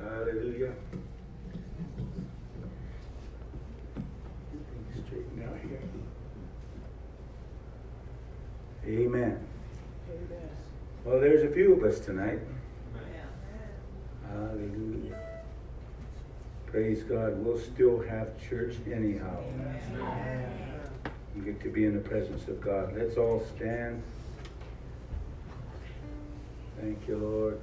Hallelujah. Out here. Amen. Well, there's a few of us tonight. Hallelujah. Praise God. We'll still have church anyhow. You get to be in the presence of God. Let's all stand. Thank you, Lord.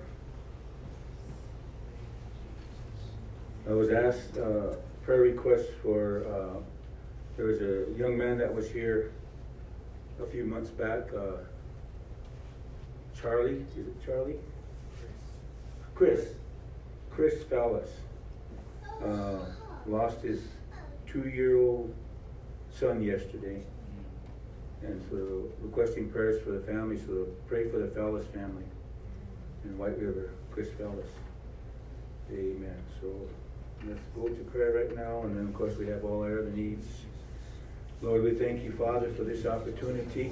I was asked uh, prayer requests for. Uh, there was a young man that was here a few months back. Uh, Charlie, is it Charlie? Chris. Chris Fallis. Uh, lost his two-year-old son yesterday. And so requesting prayers for the family, so pray for the Fallis family in White River, Chris Fallis. Amen. So let's go to prayer right now, and then of course we have all our other needs. Lord, we thank you, Father, for this opportunity.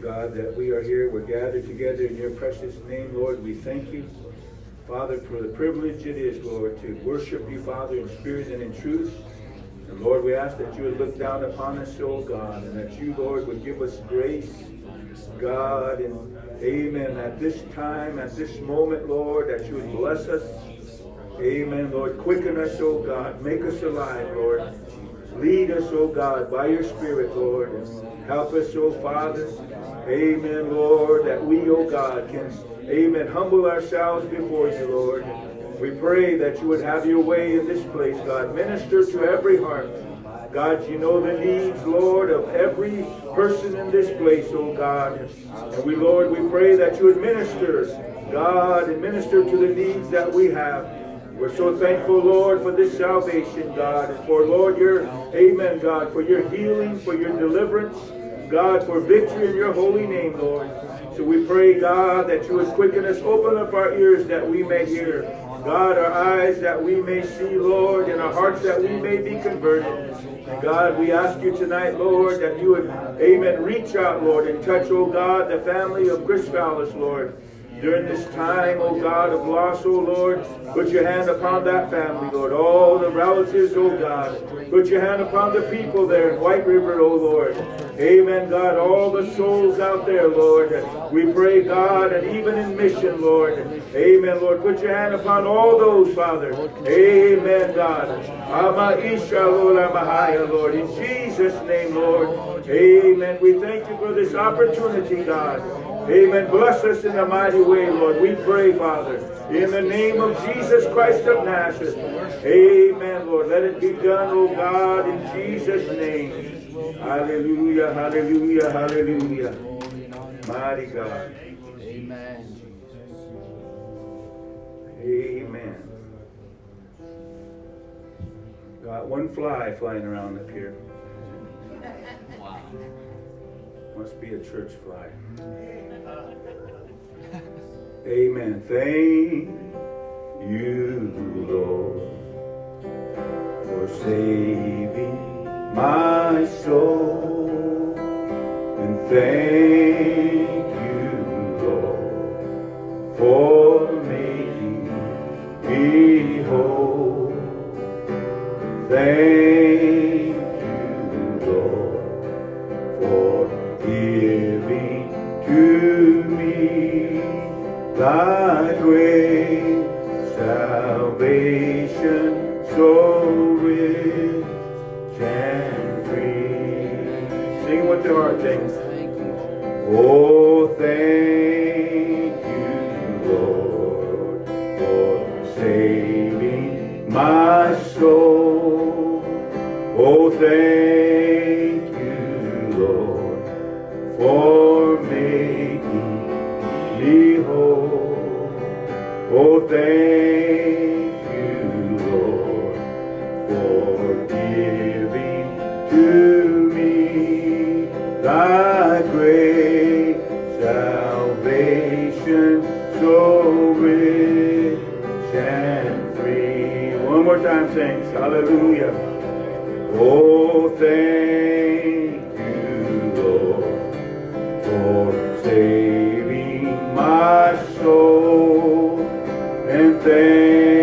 God, that we are here, we're gathered together in your precious name, Lord. We thank you, Father, for the privilege it is, Lord, to worship you, Father, in spirit and in truth. And Lord, we ask that you would look down upon us, oh God, and that you, Lord, would give us grace, God, and amen, at this time, at this moment, Lord, that you would bless us. Amen, Lord. Quicken us, oh God. Make us alive, Lord. Lead us, oh God, by your Spirit, Lord. Help us, oh Father. Amen, Lord, that we, oh God, can, amen, humble ourselves before you, Lord. We pray that you would have your way in this place, God. Minister to every heart. God, you know the needs, Lord, of every person in this place, oh God. And we, Lord, we pray that you would minister, God, and minister to the needs that we have. We're so thankful, Lord, for this salvation, God, for, Lord, your, amen, God, for your healing, for your deliverance, God, for victory in your holy name, Lord. So we pray, God, that you would quicken us, open up our ears that we may hear. God, our eyes that we may see, Lord, and our hearts that we may be converted. And God, we ask you tonight, Lord, that you would, amen, reach out, Lord, and touch, oh God, the family of Chris Fallis, Lord during this time, O God, of loss, O Lord. Put your hand upon that family, Lord. All the relatives, O God. Put your hand upon the people there in White River, O Lord. Amen, God. All the souls out there, Lord. We pray, God, and even in mission, Lord. Amen, Lord. Put your hand upon all those, Father. Amen, God. Ama Isha, Lord, Lord. In Jesus' name, Lord. Amen. We thank you for this opportunity, God. Amen. Bless us in a mighty way, Lord. We pray, Father, in the name of Jesus Christ of Nazareth. Amen, Lord. Let it be done, oh God, in Jesus' name. Hallelujah, hallelujah, hallelujah. Mighty God. Amen. Amen. Got one fly flying around up here. Wow. Must be a church fly. Amen. Thank you, Lord, for saving my soul. And thank you, Lord, for making me whole. Thank you, Lord, for giving to me thy great salvation so rich and free. Sing with your heart, you. Oh, thank you, Lord, for saving my soul. Oh, thank you, Lord, for Oh, thank you, Lord, for giving to me thy great salvation so rich and free. One more time, saints. Hallelujah. Oh, thank stay.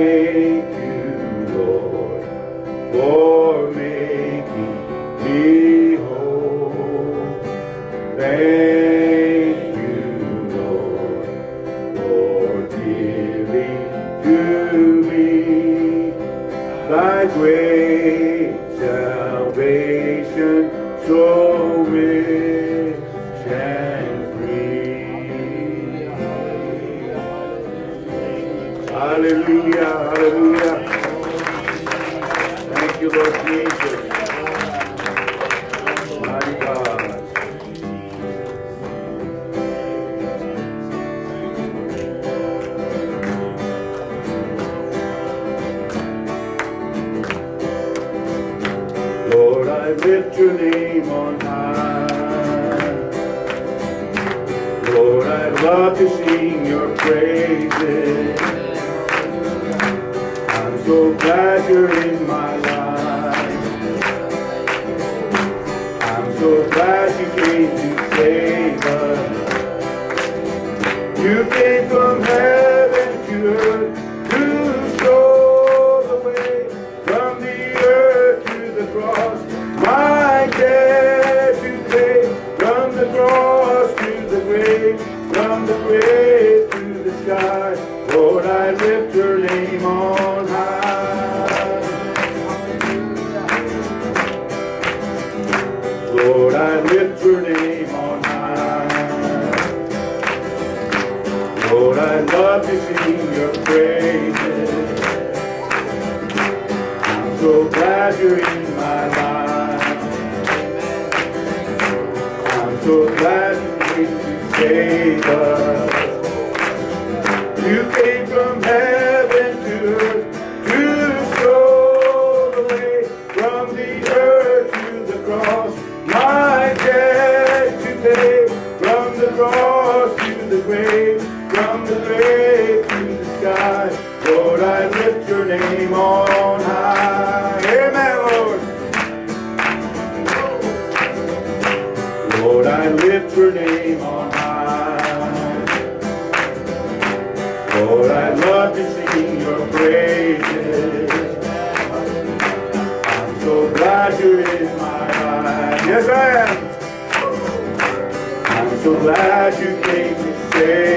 that you came to save.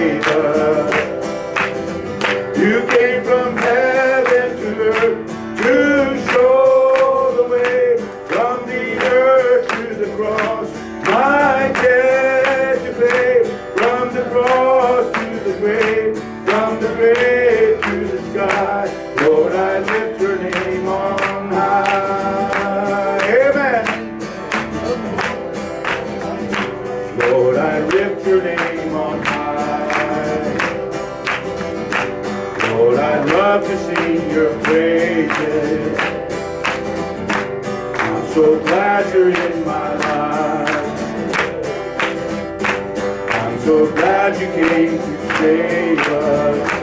you're in my life. I'm so glad you came to save us.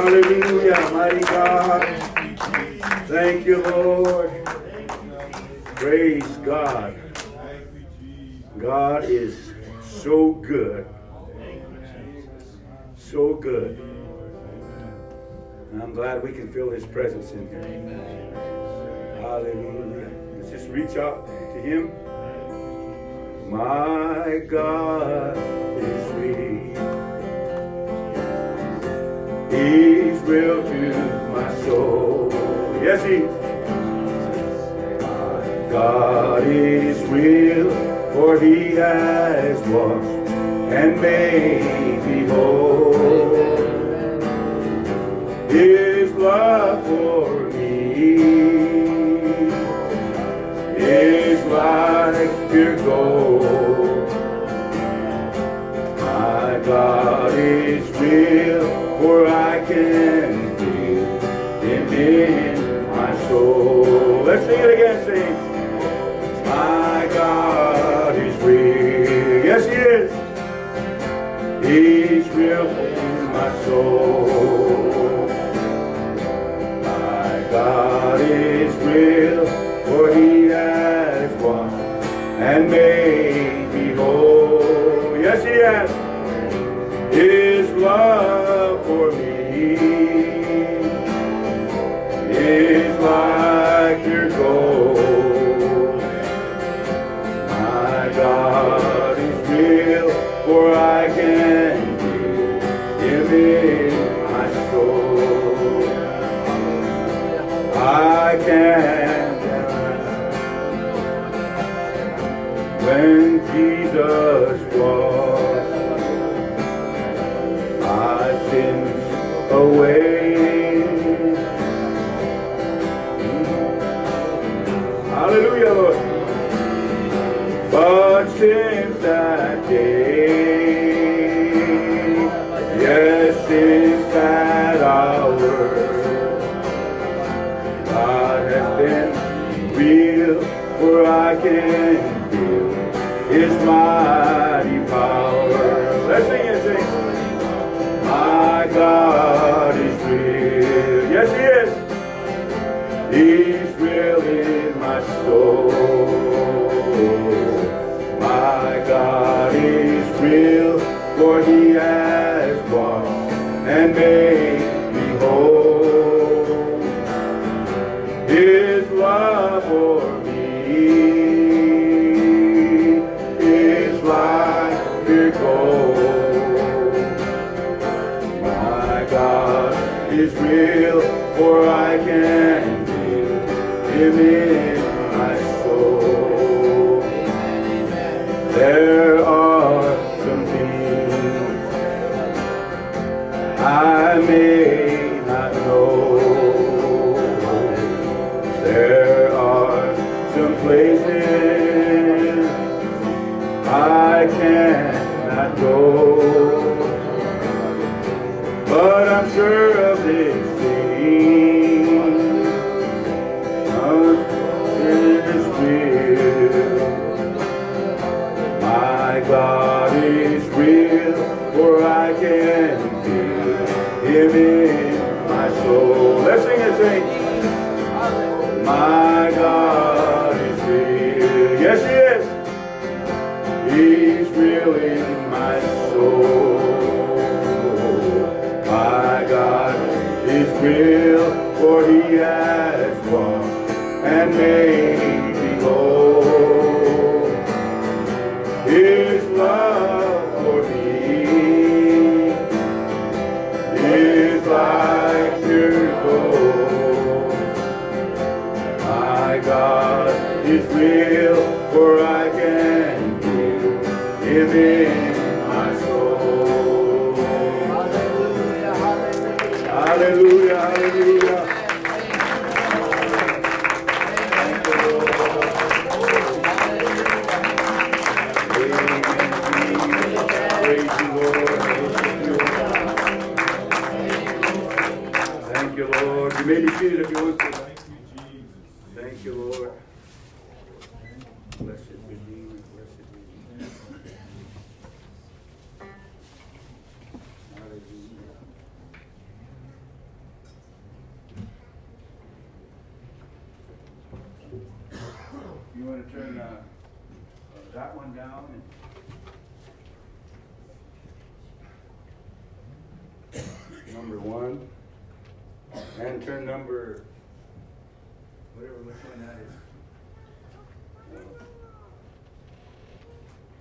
Hallelujah, mighty God. Thank you, Lord. Praise God. God is so good. So good. And I'm glad we can feel his presence in here. Hallelujah. Let's just reach out to him. My God He's real to my soul. Yes, he is. God is real, for he has washed and made me whole. His love for me is like pure gold. My God is real for I can feel Him in my soul. Let's sing it again, sing. My God is real. Yes, He is. He's real in my soul. My God is real, for He has washed and made me whole. Yes, He has. His love like pure gold. My God is real, for I can feel Him can feel His mighty power. Let's sing it, sing. My God is real. Yes, He is. He's real in my soul. My God is real, for He has washed and made is real, for I can feel. Him in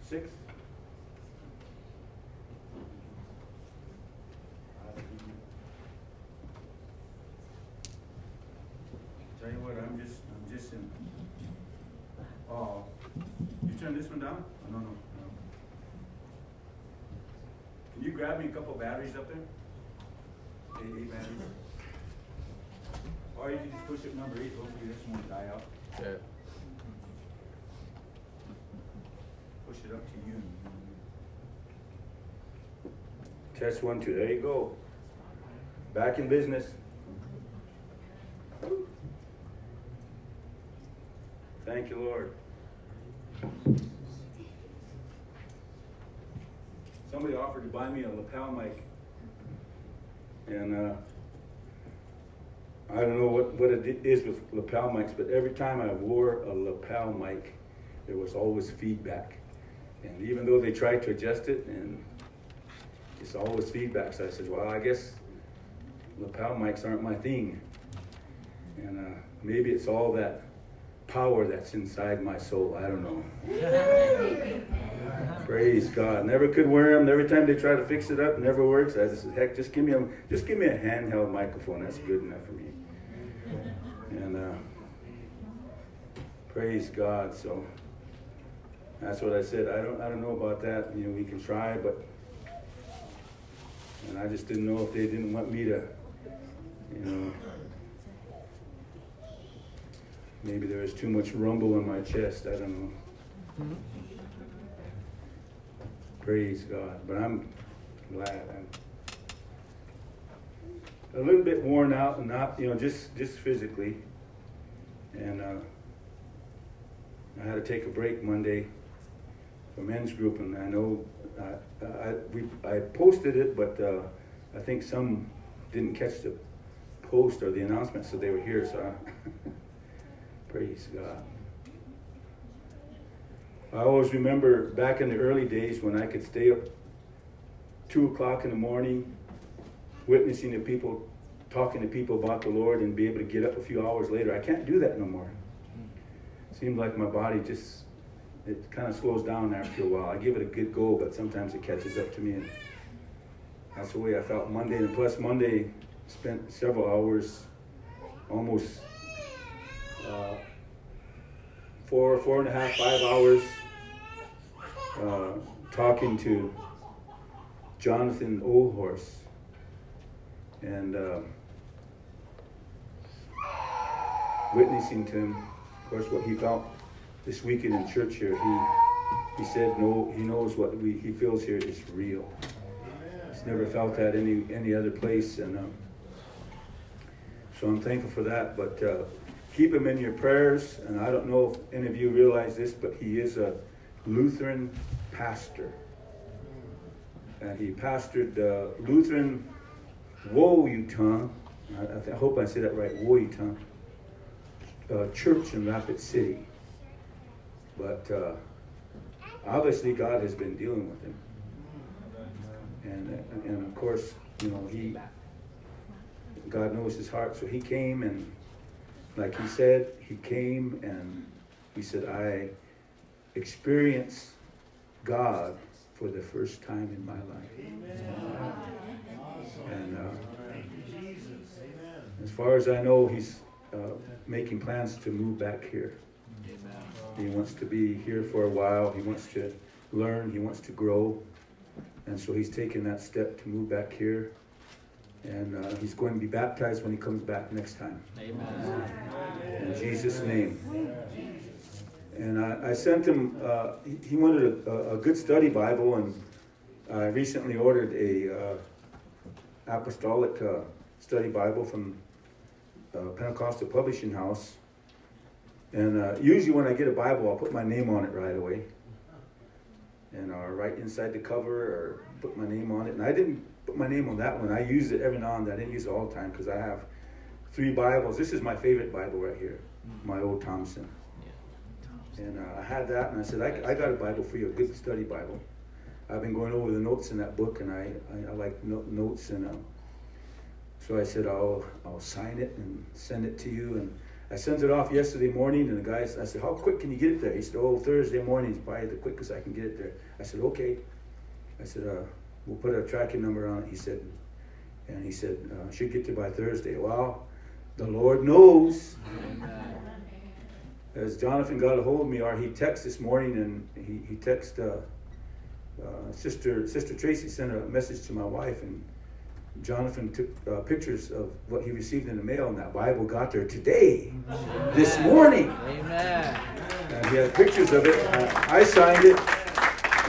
Six? Tell you what, I'm just, I'm just in oh, you turn this one down? Oh, no, no, no. Can you grab me a couple batteries up there? AA batteries? Or you can just push it number eight, hopefully this one won't die out. Yeah. It up to you. Test one, two, there you go. Back in business. Thank you, Lord. Somebody offered to buy me a lapel mic. And uh, I don't know what, what it is with lapel mics, but every time I wore a lapel mic, there was always feedback. And even though they tried to adjust it, and it's always feedback, so I said, well, I guess lapel mics aren't my thing. And uh, maybe it's all that power that's inside my soul. I don't know. Praise God. Never could wear them. Every time they try to fix it up, never works. I just said, heck, just give me a just give me a handheld microphone. That's good enough for me. And uh, praise God. So that's what I said. I don't I don't know about that. You know, we can try, but and I just didn't know if they didn't want me to, you know. Maybe there was too much rumble in my chest. I don't know. Praise God. But I'm glad. I'm a little bit worn out and not, you know, just just physically. And uh, I had to take a break Monday for men's group, and I know uh, I we I posted it, but uh, I think some didn't catch the post or the announcement, so they were here. So praise God. I always remember back in the early days when I could stay up two o'clock in the morning, witnessing to people, talking to people about the Lord, and be able to get up a few hours later. I can't do that no more. Seems like my body just it kind of slows down after a while. I give it a good go, but sometimes it catches up to me, and that's the way I felt Monday. And plus, Monday spent several hours, almost uh, four, four and a half, five hours uh, talking to Jonathan Oldhorse. And uh, witnessing to him, of course, what he felt this weekend in church here. He he said no, he knows what we, he feels here is real. He's never felt that any any other place, and um, so I'm thankful for that. But uh, keep him in your prayers. And I don't know if any of you realize this, but he is a Lutheran pastor. And he pastored uh, Lutheran Woyutan, I, I, hope I say that right, Woyutan, uh, church in Rapid City. But uh, obviously God has been dealing with him. And, and of course, you know, he, God knows his heart. So he came and like he said, he came and he said, I experienced God for the first time in my life. And uh, as far as I know, he's uh, making plans to move back here. He wants to be here for a while. He wants to learn. He wants to grow. And so he's taken that step to move back here and uh, he's going to be baptized when he comes back next time. Amen. In Jesus' name. And I, I sent him, uh, he, he wanted a, a, good study Bible, and I recently ordered a uh, apostolic uh, study Bible from uh, Pentecostal Publishing House. And uh, usually when I get a Bible, I'll put my name on it right away. And I'll write inside the cover or put my name on it. And I didn't put my name on that one. I use it every now and then. I didn't use it all the time because I have three Bibles. This is my favorite Bible right here, my old Thompson. And uh, I had that, and I said, I, I, got a Bible for you, a good study Bible. I've been going over the notes in that book, and I, I, I like no, notes. And uh, so I said, I'll, I'll sign it and send it to you. And I sent it off yesterday morning, and the guy, I said, how quick can you get it there? He said, oh, Thursday morning is probably the quickest I can get it there. I said, okay. I said, uh, we'll put a tracking number on it. He said, and he said, uh, should get to by Thursday. Well, the Lord knows. as Jonathan got a hold of me, or he texted this morning, and he he texted uh, uh, sister Sister Tracy sent a message to my wife, and Jonathan took uh, pictures of what he received in the mail, and that Bible got there today, this morning. Amen. And he had pictures of it. Uh, I signed it.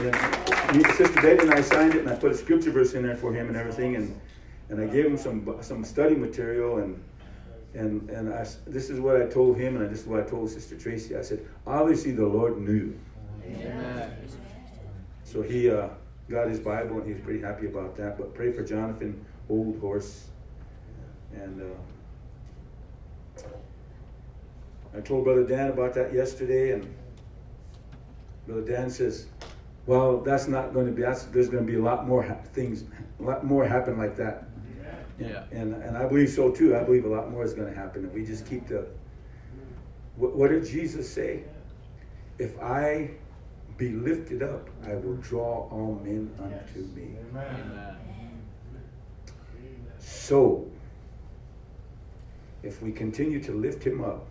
And Sister Betty and I signed it, and I put a scripture verse in there for him and everything, and and I gave him some some study material, and and and I, this is what I told him, and this is what I told Sister Tracy. I said, obviously the Lord knew. Amen. So he uh, got his Bible, and he's pretty happy about that. But pray for Jonathan, Oldhorse, and. Uh, I told Brother Dan about that yesterday, and Brother Dan says, "Well, that's not going to be. That's, there's going to be a lot more ha- things, a lot more happen like that." Yeah. And and I believe so too. I believe a lot more is going to happen, if we just keep the. What, what did Jesus say? If I be lifted up, I will draw all men unto me. Amen. So, if we continue to lift him up,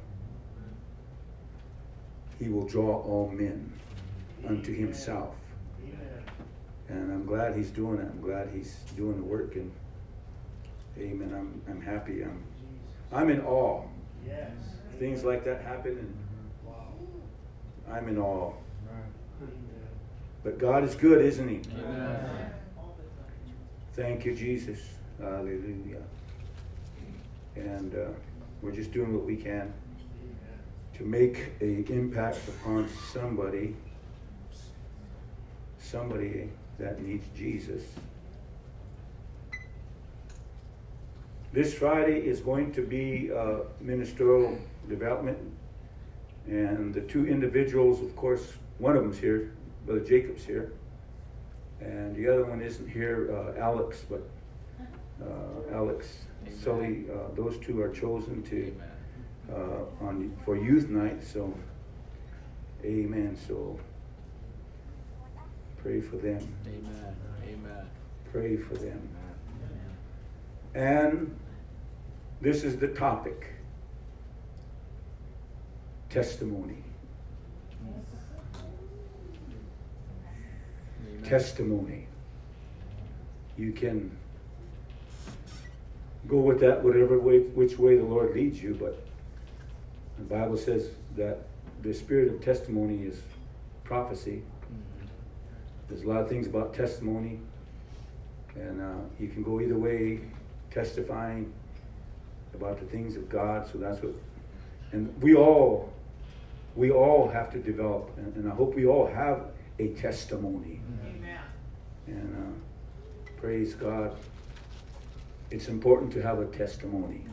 he will draw all men unto himself. And I'm glad he's doing it. I'm glad he's doing the work. And amen. I'm, I'm happy. I'm, I'm in awe. Yes. Things like that happen, and I'm in awe. But God is good, isn't he? Amen. Thank you, Jesus. Hallelujah. And uh, we're just doing what we can to make an impact upon somebody, somebody that needs Jesus. This Friday is going to be uh, ministerial development, and the two individuals, of course, one of them's here, Brother Jacob's here, and the other one isn't here, uh, Alex, but uh, Alex Amen. Sully. Uh, those two are chosen to uh, on for youth night. So, Amen. So, pray for them. Amen. Amen. Pray for them. And this is the topic: testimony. Amen. Testimony. You can go with that whatever way, which way the Lord leads you, but the Bible says that the spirit of testimony is prophecy. Mhm. There's a lot of things about testimony, and uh, you can go either way, testifying about the things of God. So that's what, and we all, we all have to develop, and, and I hope we all have a testimony. Amen. And uh, praise God. It's important to have a testimony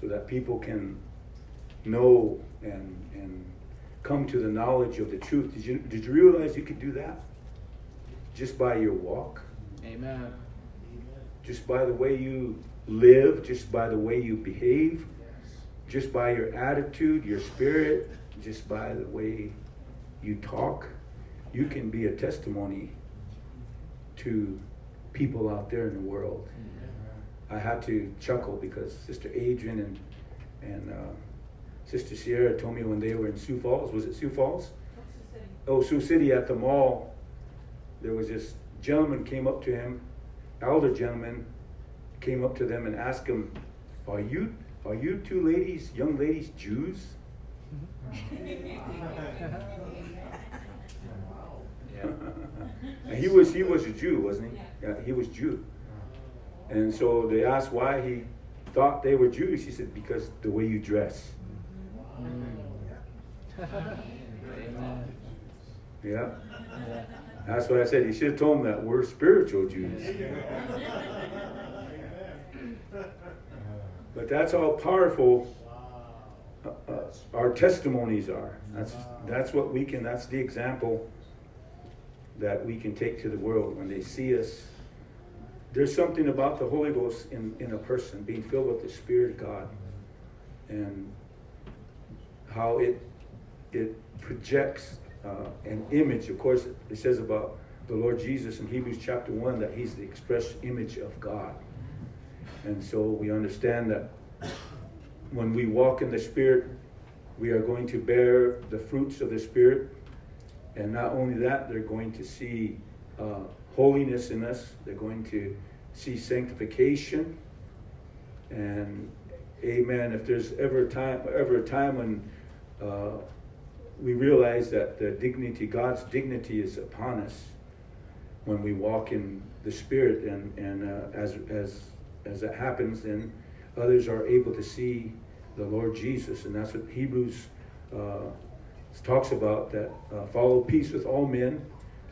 so that people can know and and come to the knowledge of the truth. Did you did you realize you could do that? Just by your walk, Amen. just by the way you live, just by the way you behave, just by your attitude, your spirit, just by the way you talk, you can be a testimony to people out there in the world. I had to chuckle because Sister Adrian and and uh, Sister Sierra told me when they were in Sioux Falls. Was it Sioux Falls? Oh, Sioux City at the mall. There was this gentleman came up to him, elder gentleman, came up to them and asked him, "Are you are you two ladies, young ladies, Jews?" Yeah. and he was he was a Jew, wasn't he? Yeah, he was Jew. And so they asked why he thought they were Jews. He said, "Because the way you dress." Yeah. That's what I said. You should have told him that we're spiritual Jews. But that's how powerful uh, uh, our testimonies are. That's that's what we can. That's the example that we can take to the world when they see us. There's something about the Holy Ghost in, in a person being filled with the Spirit of God, and how it it projects uh, an image. Of course, it says about the Lord Jesus in Hebrews chapter one that He's the express image of God. And so we understand that when we walk in the Spirit, we are going to bear the fruits of the Spirit. And not only that, they're going to see uh, holiness in us, they're going to see sanctification. And amen. If there's ever a time, ever a time when uh, we realize that the dignity, God's dignity, is upon us when we walk in the Spirit, and and uh, as as as that happens, then others are able to see the Lord Jesus, and that's what Hebrews uh, talks about. That uh, follow peace with all men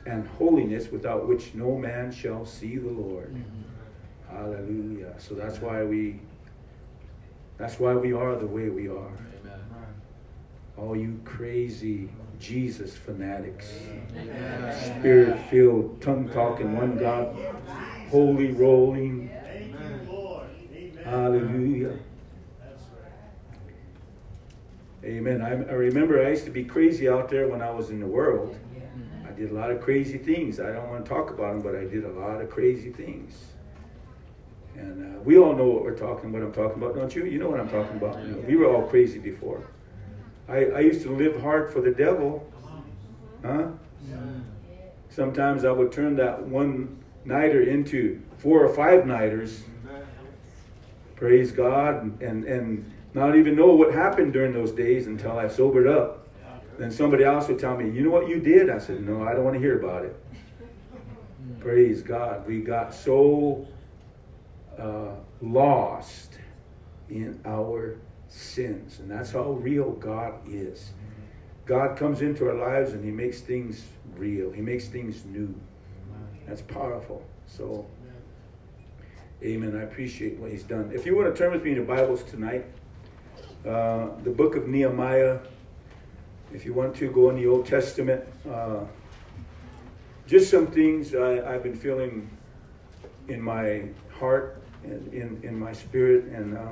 and holiness, without which no man shall see the Lord. Mm-hmm. Hallelujah. So that's why we. That's why we are the way we are all you crazy Jesus fanatics, spirit filled, tongue talking, one God, holy rolling. Hallelujah. Amen. I, I, remember I used to be crazy out there when I was in the world. Did a lot of crazy things. I don't want to talk about them, but I did a lot of crazy things. And uh, we all know what we're talking, what I'm talking about, don't you? You know what I'm talking about. You know, we were all crazy before. I, I used to live hard for the devil. Huh? Sometimes I would turn that one nighter into four or five nighters. Praise God. And, and not even know what happened during those days until I sobered up. Then somebody else would tell me, You know what you did? I said, No, I don't want to hear about it. Praise God. We got so uh, lost in our sins. And that's how real God is. God comes into our lives and He makes things real, He makes things new. That's powerful. So, amen. I appreciate what He's done. If you want to turn with me in the Bibles tonight, uh, the book of Nehemiah, if you want to go in the Old Testament, uh, just some things I, have been feeling in my heart and in, in my spirit. And uh,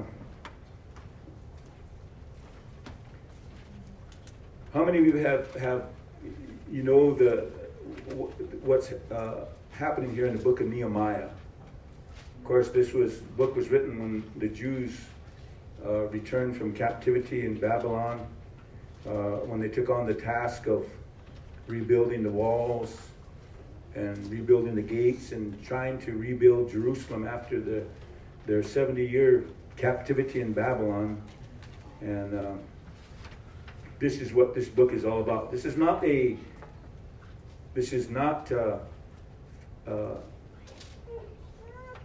How many of you have, have you know, the what's uh, happening here in the book of Nehemiah? Of course, this was book was written when the Jews uh, returned from captivity in Babylon, uh, when they took on the task of rebuilding the walls and rebuilding the gates and trying to rebuild Jerusalem after the their 70 year captivity in Babylon. And uh, this is what this book is all about. This is not a, this is not, uh, uh,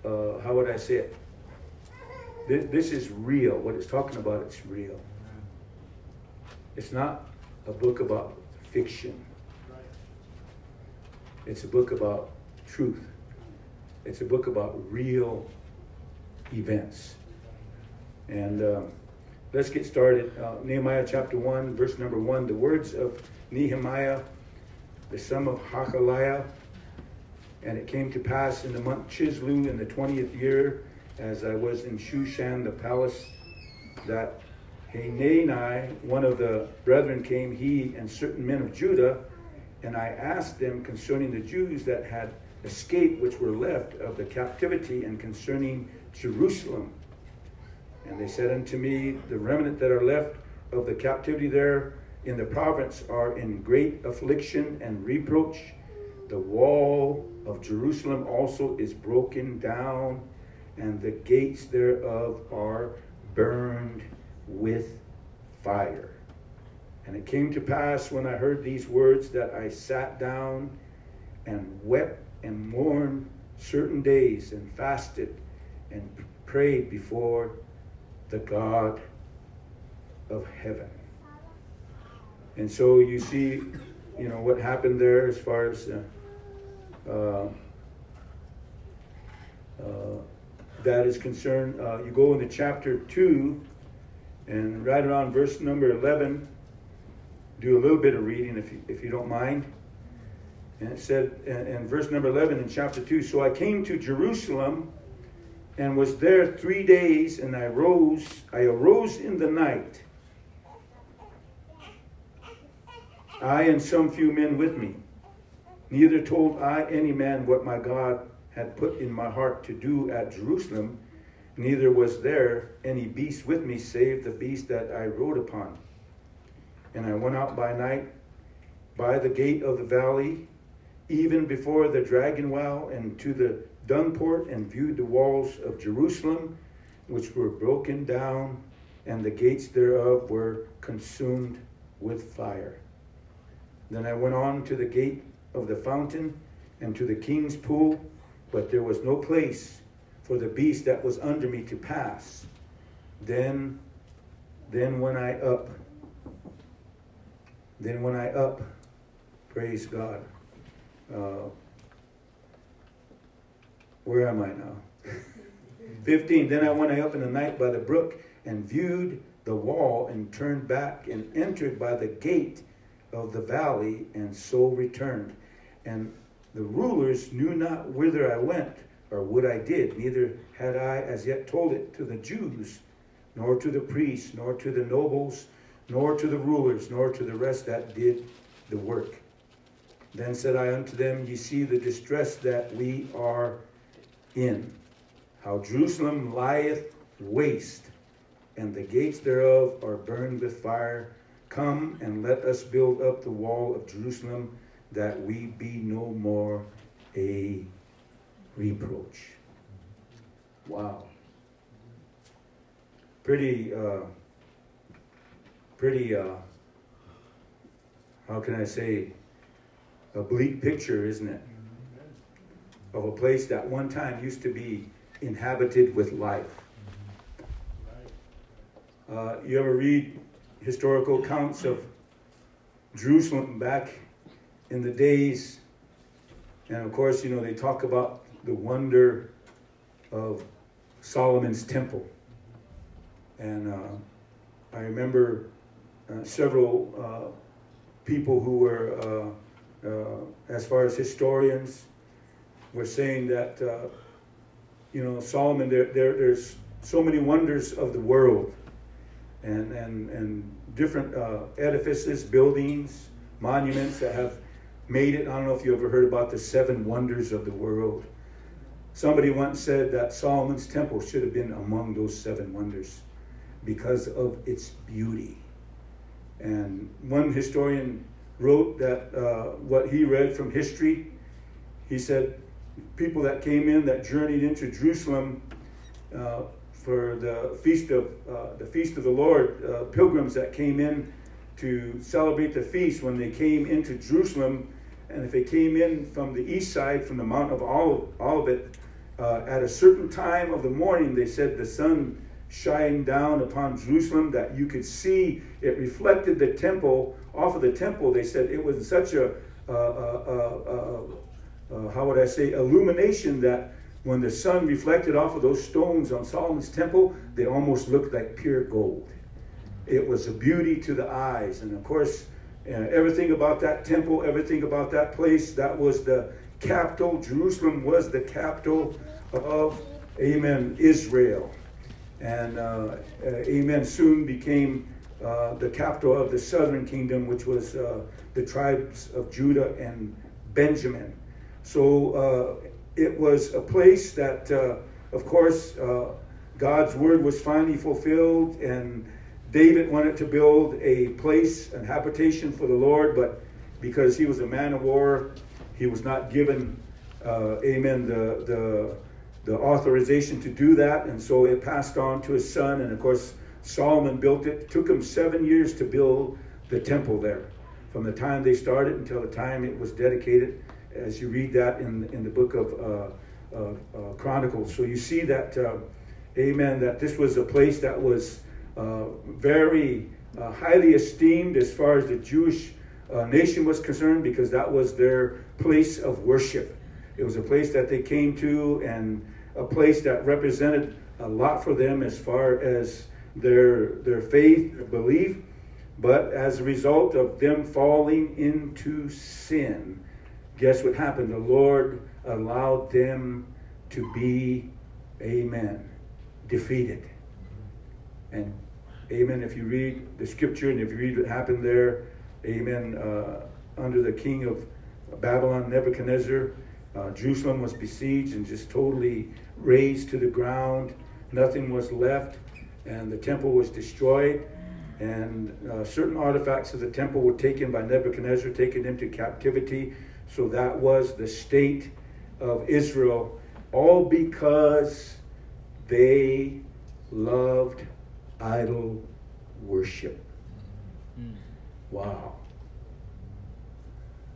uh, how would I say it? This, this is real. What it's talking about, it's real. It's not a book about fiction. It's a book about truth. It's a book about real events. And um, Let's get started. Uh, Nehemiah chapter 1, verse number 1. The words of Nehemiah, the son of Hachaliah. And it came to pass in the month Chisleu in the 20th year, as I was in Shushan, the palace, that Hanani, one of the brethren, came, he and certain men of Judah, and I asked them concerning the Jews that had escaped, which were left of the captivity, and concerning Jerusalem. And they said unto me, The remnant that are left of the captivity there in the province are in great affliction and reproach. The wall of Jerusalem also is broken down, and the gates thereof are burned with fire. And it came to pass when I heard these words that I sat down and wept and mourned certain days and fasted and prayed before the God of heaven. And so you see, you know, what happened there as far as uh, uh, uh, that is concerned. Uh, you go into chapter 2, and right around verse number 11, do a little bit of reading if you, if you don't mind. And it said, in verse number 11 in chapter 2 So I came to Jerusalem and was there three days, and I rose, I arose in the night. I and some few men with me. Neither told I any man what my God had put in my heart to do at Jerusalem, neither was there any beast with me save the beast that I rode upon. And I went out by night by the gate of the valley, even before the dragon well, and to the dung port, and viewed the walls of Jerusalem, which were broken down, and the gates thereof were consumed with fire. Then I went on to the gate of the fountain and to the king's pool, but there was no place for the beast that was under me to pass. Then, then when I up, then when I up, praise God. Uh, where am I now? 15. Then I went up in the night by the brook and viewed the wall and turned back and entered by the gate of the valley and so returned. And the rulers knew not whither I went or what I did, neither had I as yet told it to the Jews, nor to the priests, nor to the nobles, nor to the rulers, nor to the rest that did the work. Then said I unto them, Ye see the distress that we are in, how Jerusalem lieth waste, and the gates thereof are burned with fire. Come and let us build up the wall of Jerusalem, that we be no more a reproach. Wow. Pretty, uh, pretty, uh, how can I say, a bleak picture, isn't it? Of a place that one time used to be inhabited with life. Uh, you ever read historical accounts of Jerusalem back in the days? And of course, you know, they talk about the wonder of Solomon's temple. And uh, I remember uh, several uh, people who were, uh, uh, as far as historians, were saying that, you know, Solomon, there, there, there's so many wonders of the world and, and, and different edifices, buildings, monuments that have made it. I don't know if you ever heard about the seven wonders of the world. Somebody once said that Solomon's temple should have been among those seven wonders because of its beauty. And one historian wrote that uh, what he read from history, he said people that came in, that journeyed into Jerusalem uh, for the feast of uh, the feast of the Lord, uh, pilgrims that came in to celebrate the feast when they came into Jerusalem, and if they came in from the east side, from the Mount of Olivet, uh, at a certain time of the morning, they said the sun shined down upon Jerusalem that you could see it reflected the temple off of the temple. They said it was such a, uh, uh, uh, how would I say, illumination that when the sun reflected off of those stones on Solomon's temple, they almost looked like pure gold. It was a beauty to the eyes. And of course, everything about that temple, everything about that place, that was the capital. Jerusalem was the capital of, amen, Israel. And, uh, uh, amen, soon became uh, the capital of the southern kingdom, which was uh, the tribes of Judah and Benjamin. So uh, it was a place that, uh, of course, God's word was finally fulfilled, and David wanted to build a place, an habitation for the Lord, but because he was a man of war, he was not given, uh, amen, the, the, the authorization to do that. And so it passed on to his son. And of course, Solomon built it. it took him seven years to build the temple there. From the time they started until the time it was dedicated, as you read that in, in the book of uh, uh, uh Chronicles. So you see that, uh, amen, that this was a place that was uh, very highly esteemed as far as the Jewish nation was concerned because that was their place of worship. It was a place that they came to and a place that represented a lot for them as far as their, their faith, their belief. But as a result of them falling into sin, guess what happened? The Lord allowed them to be, amen, defeated. And amen, if you read the scripture and if you read what happened there, amen, uh, under the king of Babylon, Nebuchadnezzar, uh, Jerusalem was besieged and just totally razed to the ground. Nothing was left, and the temple was destroyed. and uh, certain artifacts of the temple were taken by Nebuchadnezzar, taken into captivity. So that was the state of Israel, all because they loved idol worship. Mm. Wow.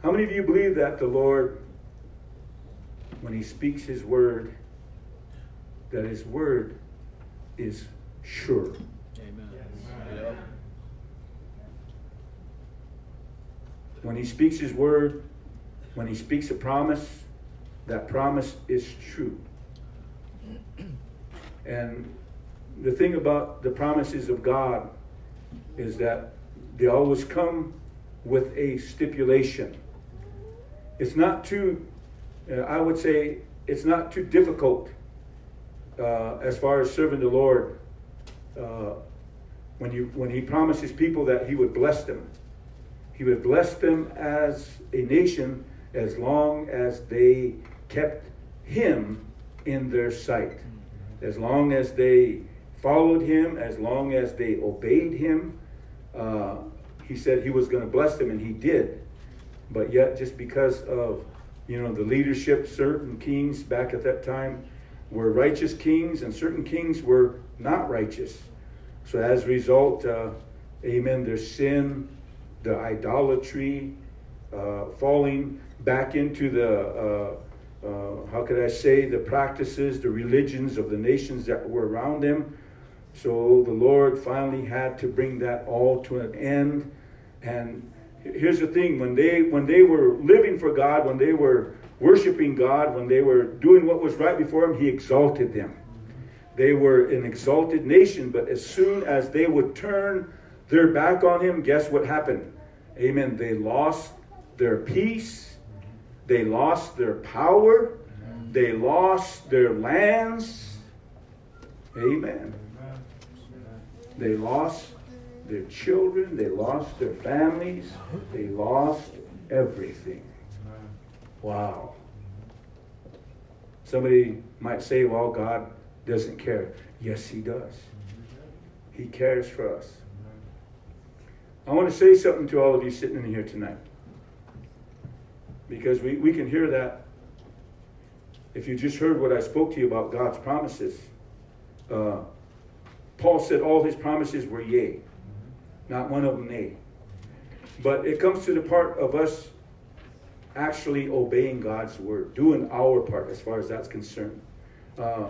How many of you believe that the Lord, when He speaks His word, that His word is sure? Amen. Yep. When He speaks His word, when He speaks a promise, that promise is true. And the thing about the promises of God is that they always come with a stipulation. It's not too, uh, I would say, it's not too difficult uh, as far as serving the Lord. Uh, when you when He promises people that He would bless them, He would bless them as a nation as long as they kept Him in their sight, as long as they followed Him, as long as they obeyed Him. Uh, he said He was going to bless them, and He did. But yet, just because of you know the leadership, certain kings back at that time were righteous kings, and certain kings were not righteous. So as a result, uh, Amen. Their sin, the idolatry, uh, falling back into the uh, uh, how could I say the practices, the religions of the nations that were around them. So the Lord finally had to bring that all to an end. And here's the thing when they when they were living for god when they were worshiping god when they were doing what was right before him he exalted them. They were an exalted nation but as soon as they would turn their back on him guess what happened? Amen. They lost their peace. They lost their power. They lost their lands. Amen. They lost their children, they lost their families, they lost everything. Wow. Somebody might say, well, God doesn't care. Yes, He does. He cares for us. I want to say something to all of you sitting in here tonight. Because we, we can hear that if you just heard what I spoke to you about God's promises. Uh, Paul said all his promises were yea not one of them nay. But it comes to the part of us actually obeying God's word, doing our part as far as that's concerned. Uh,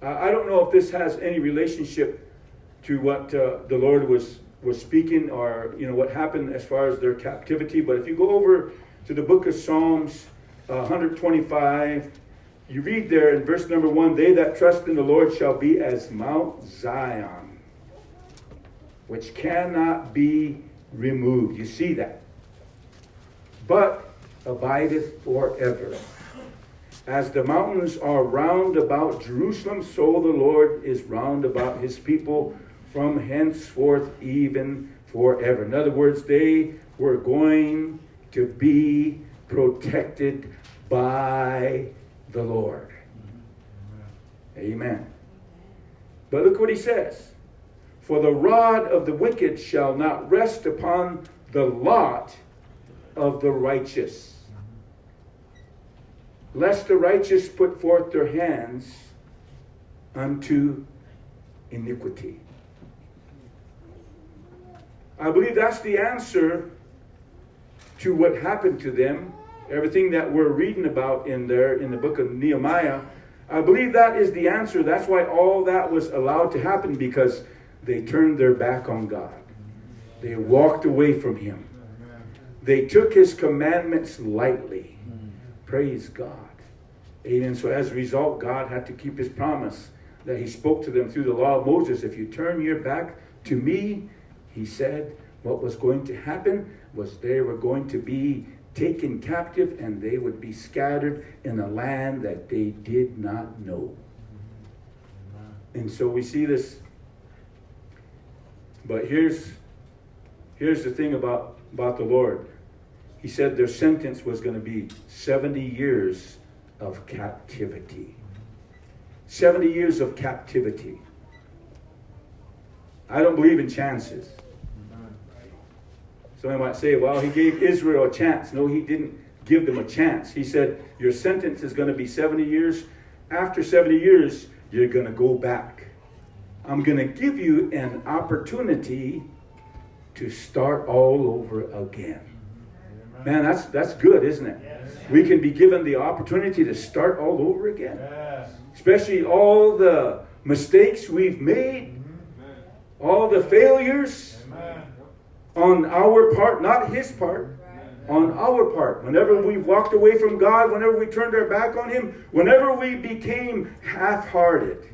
I don't know if this has any relationship to what uh, the Lord was was speaking, or you know what happened as far as their captivity. But if you go over to the book of Psalms, uh, 125, you read there in verse number one: "They that trust in the Lord shall be as Mount Zion." Which cannot be removed. You see that. But abideth forever. As the mountains are round about Jerusalem, so the Lord is round about his people from henceforth even forever. In other words, they were going to be protected by the Lord. Amen. But look what he says. For the rod of the wicked shall not rest upon the lot of the righteous. Lest the righteous put forth their hands unto iniquity. I believe that's the answer to what happened to them. Everything that we're reading about in there in the book of Nehemiah. I believe that is the answer. That's why all that was allowed to happen because they turned their back on God. They walked away from Him. They took His commandments lightly. Praise God. Amen. So as a result, God had to keep His promise that He spoke to them through the law of Moses. If you turn your back to me, He said, what was going to happen was they were going to be taken captive and they would be scattered in a land that they did not know. And so we see this but here's, here's the thing about, about the Lord. He said their sentence was going to be 70 years of captivity. 70 years of captivity. I don't believe in chances. Somebody might say, well, he gave Israel a chance. No, he didn't give them a chance. He said, your sentence is going to be 70 years. After 70 years, you're going to go back. I'm going to give you an opportunity to start all over again. Man, that's that's good, isn't it? We can be given the opportunity to start all over again. Especially all the mistakes we've made, all the failures on our part, not his part, on our part. Whenever we walked away from God, whenever we turned our back on him, whenever we became half-hearted.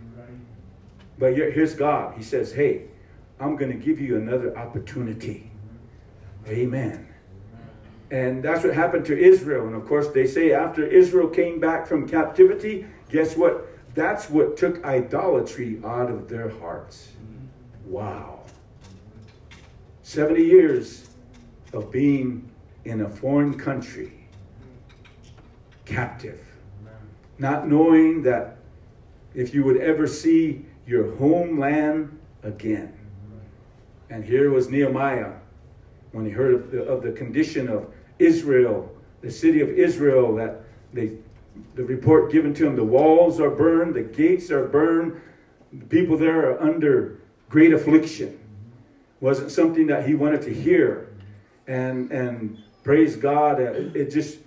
But here's God. He says, hey, I'm going to give you another opportunity. Amen. And that's what happened to Israel. And of course, they say after Israel came back from captivity, guess what? That's what took idolatry out of their hearts. Wow. 70 years of being in a foreign country, captive, not knowing that if you would ever see your homeland again. And here was Nehemiah when he heard of the, of the condition of Israel, the city of Israel, that they, the report given to him, the walls are burned, the gates are burned, the people there are under great affliction. Wasn't something that he wanted to hear. And, and praise God, uh, it just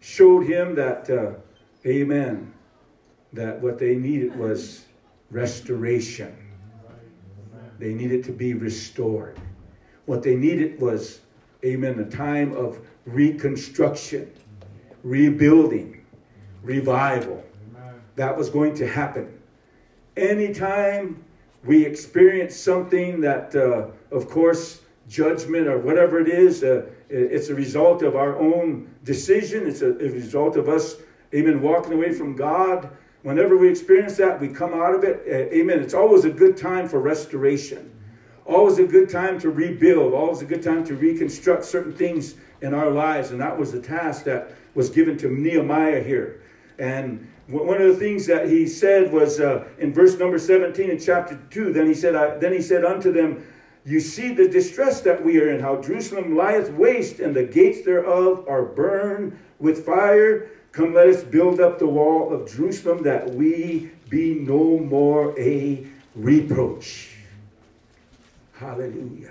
showed him that, uh, amen, that what they needed was restoration. They needed to be restored. What they needed was, amen, a time of reconstruction, rebuilding, revival. That was going to happen. Anytime we experience something that, uh, of course, judgment or whatever it is, uh, it's a result of our own decision. It's a, a result of us, amen, walking away from God. Whenever we experience that, we come out of it. Uh, amen. It's always a good time for restoration. Always a good time to rebuild. Always a good time to reconstruct certain things in our lives. And that was the task that was given to Nehemiah here. And one of the things that he said was uh, in verse number 17 in chapter 2, then he said, I, then he said unto them, You see the distress that we are in, how Jerusalem lieth waste, and the gates thereof are burned with fire. Come, let us build up the wall of Jerusalem, that we be no more a reproach. Hallelujah.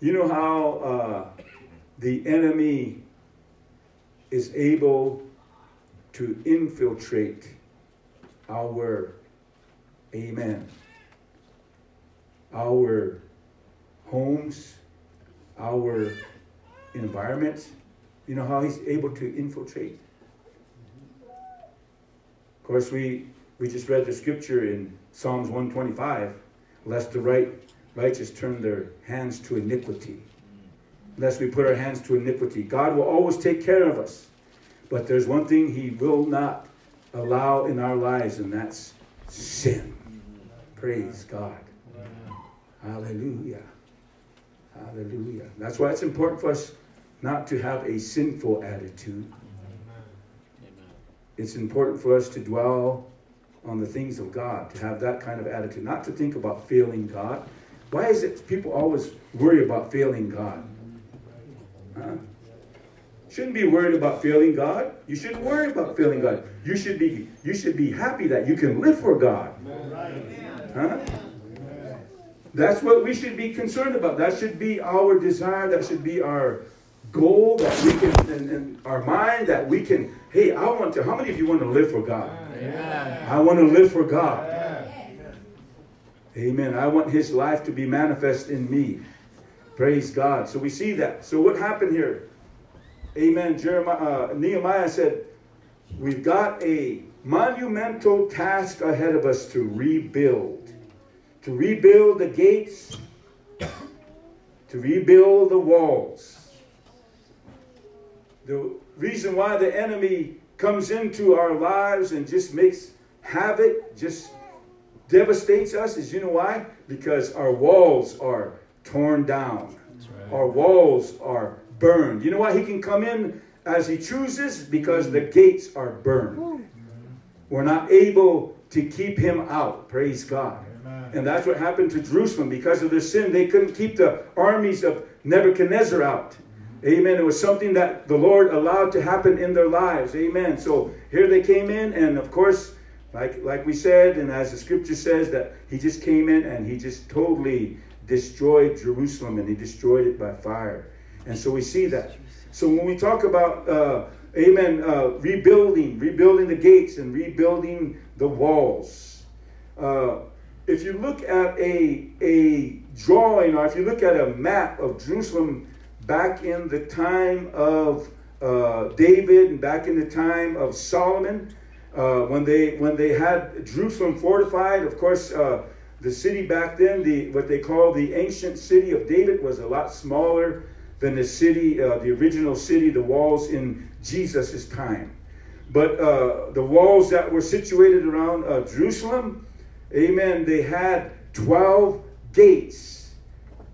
You know how uh, the enemy is able to infiltrate our, amen, our homes, our environments. You know how he's able to infiltrate? Of course, we, we just read the scripture in Psalms 125, lest the right righteous turn their hands to iniquity. Lest we put our hands to iniquity. God will always take care of us. But there's one thing He will not allow in our lives, and that's sin. Praise God. Hallelujah. Hallelujah. That's why it's important for us not to have a sinful attitude. It's important for us to dwell on the things of God, to have that kind of attitude, not to think about failing God. Why is it people always worry about failing God? Huh? Shouldn't be worried about failing God. You shouldn't worry about failing God. You should be you should be happy that you can live for God. Huh? That's what we should be concerned about. That should be our desire. That should be our goal. That we can, and, and our mind, that we can. Hey, I want to. How many of you want to live for God? I want to live for God. Amen. I want his life to be manifest in me. Praise God. So we see that. So what happened here? Amen. Jeremiah, uh, Nehemiah said, We've got a monumental task ahead of us to rebuild. To rebuild the gates, to rebuild the walls. The reason why the enemy comes into our lives and just makes havoc, just devastates us is you know why? Because our walls are torn down. Right. Our walls are burned. You know why he can come in as he chooses? Because the gates are burned. We're not able to keep him out. Praise God. Amen. And that's what happened to Jerusalem. Because of their sin, they couldn't keep the armies of Nebuchadnezzar out. Amen. It was something that the Lord allowed to happen in their lives. Amen. So here they came in, and of course, like, like we said, and as the scripture says, that he just came in and he just totally destroyed Jerusalem and he destroyed it by fire. And so we see that. So when we talk about, uh, amen, uh, rebuilding, rebuilding the gates and rebuilding the walls, uh, if you look at a, a drawing or if you look at a map of Jerusalem back in the time of uh, David and back in the time of Solomon, uh, when they when they had Jerusalem fortified, of course, uh, the city back then, the what they call the ancient city of David, was a lot smaller than the city, uh, the original city, the walls in Jesus' time. But uh, the walls that were situated around uh, Jerusalem, Amen. They had twelve gates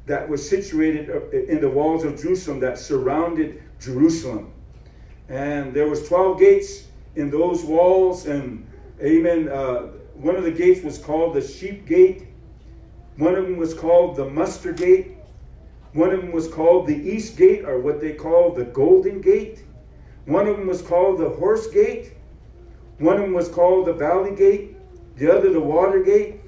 that was situated in the walls of Jerusalem that surrounded Jerusalem, and there was twelve gates in those walls. And amen. Uh, one of the gates was called the sheep gate. One of them was called the muster gate. One of them was called the east gate, or what they call the golden gate. One of them was called the horse gate. One of them was called the valley gate. The other, the water gate,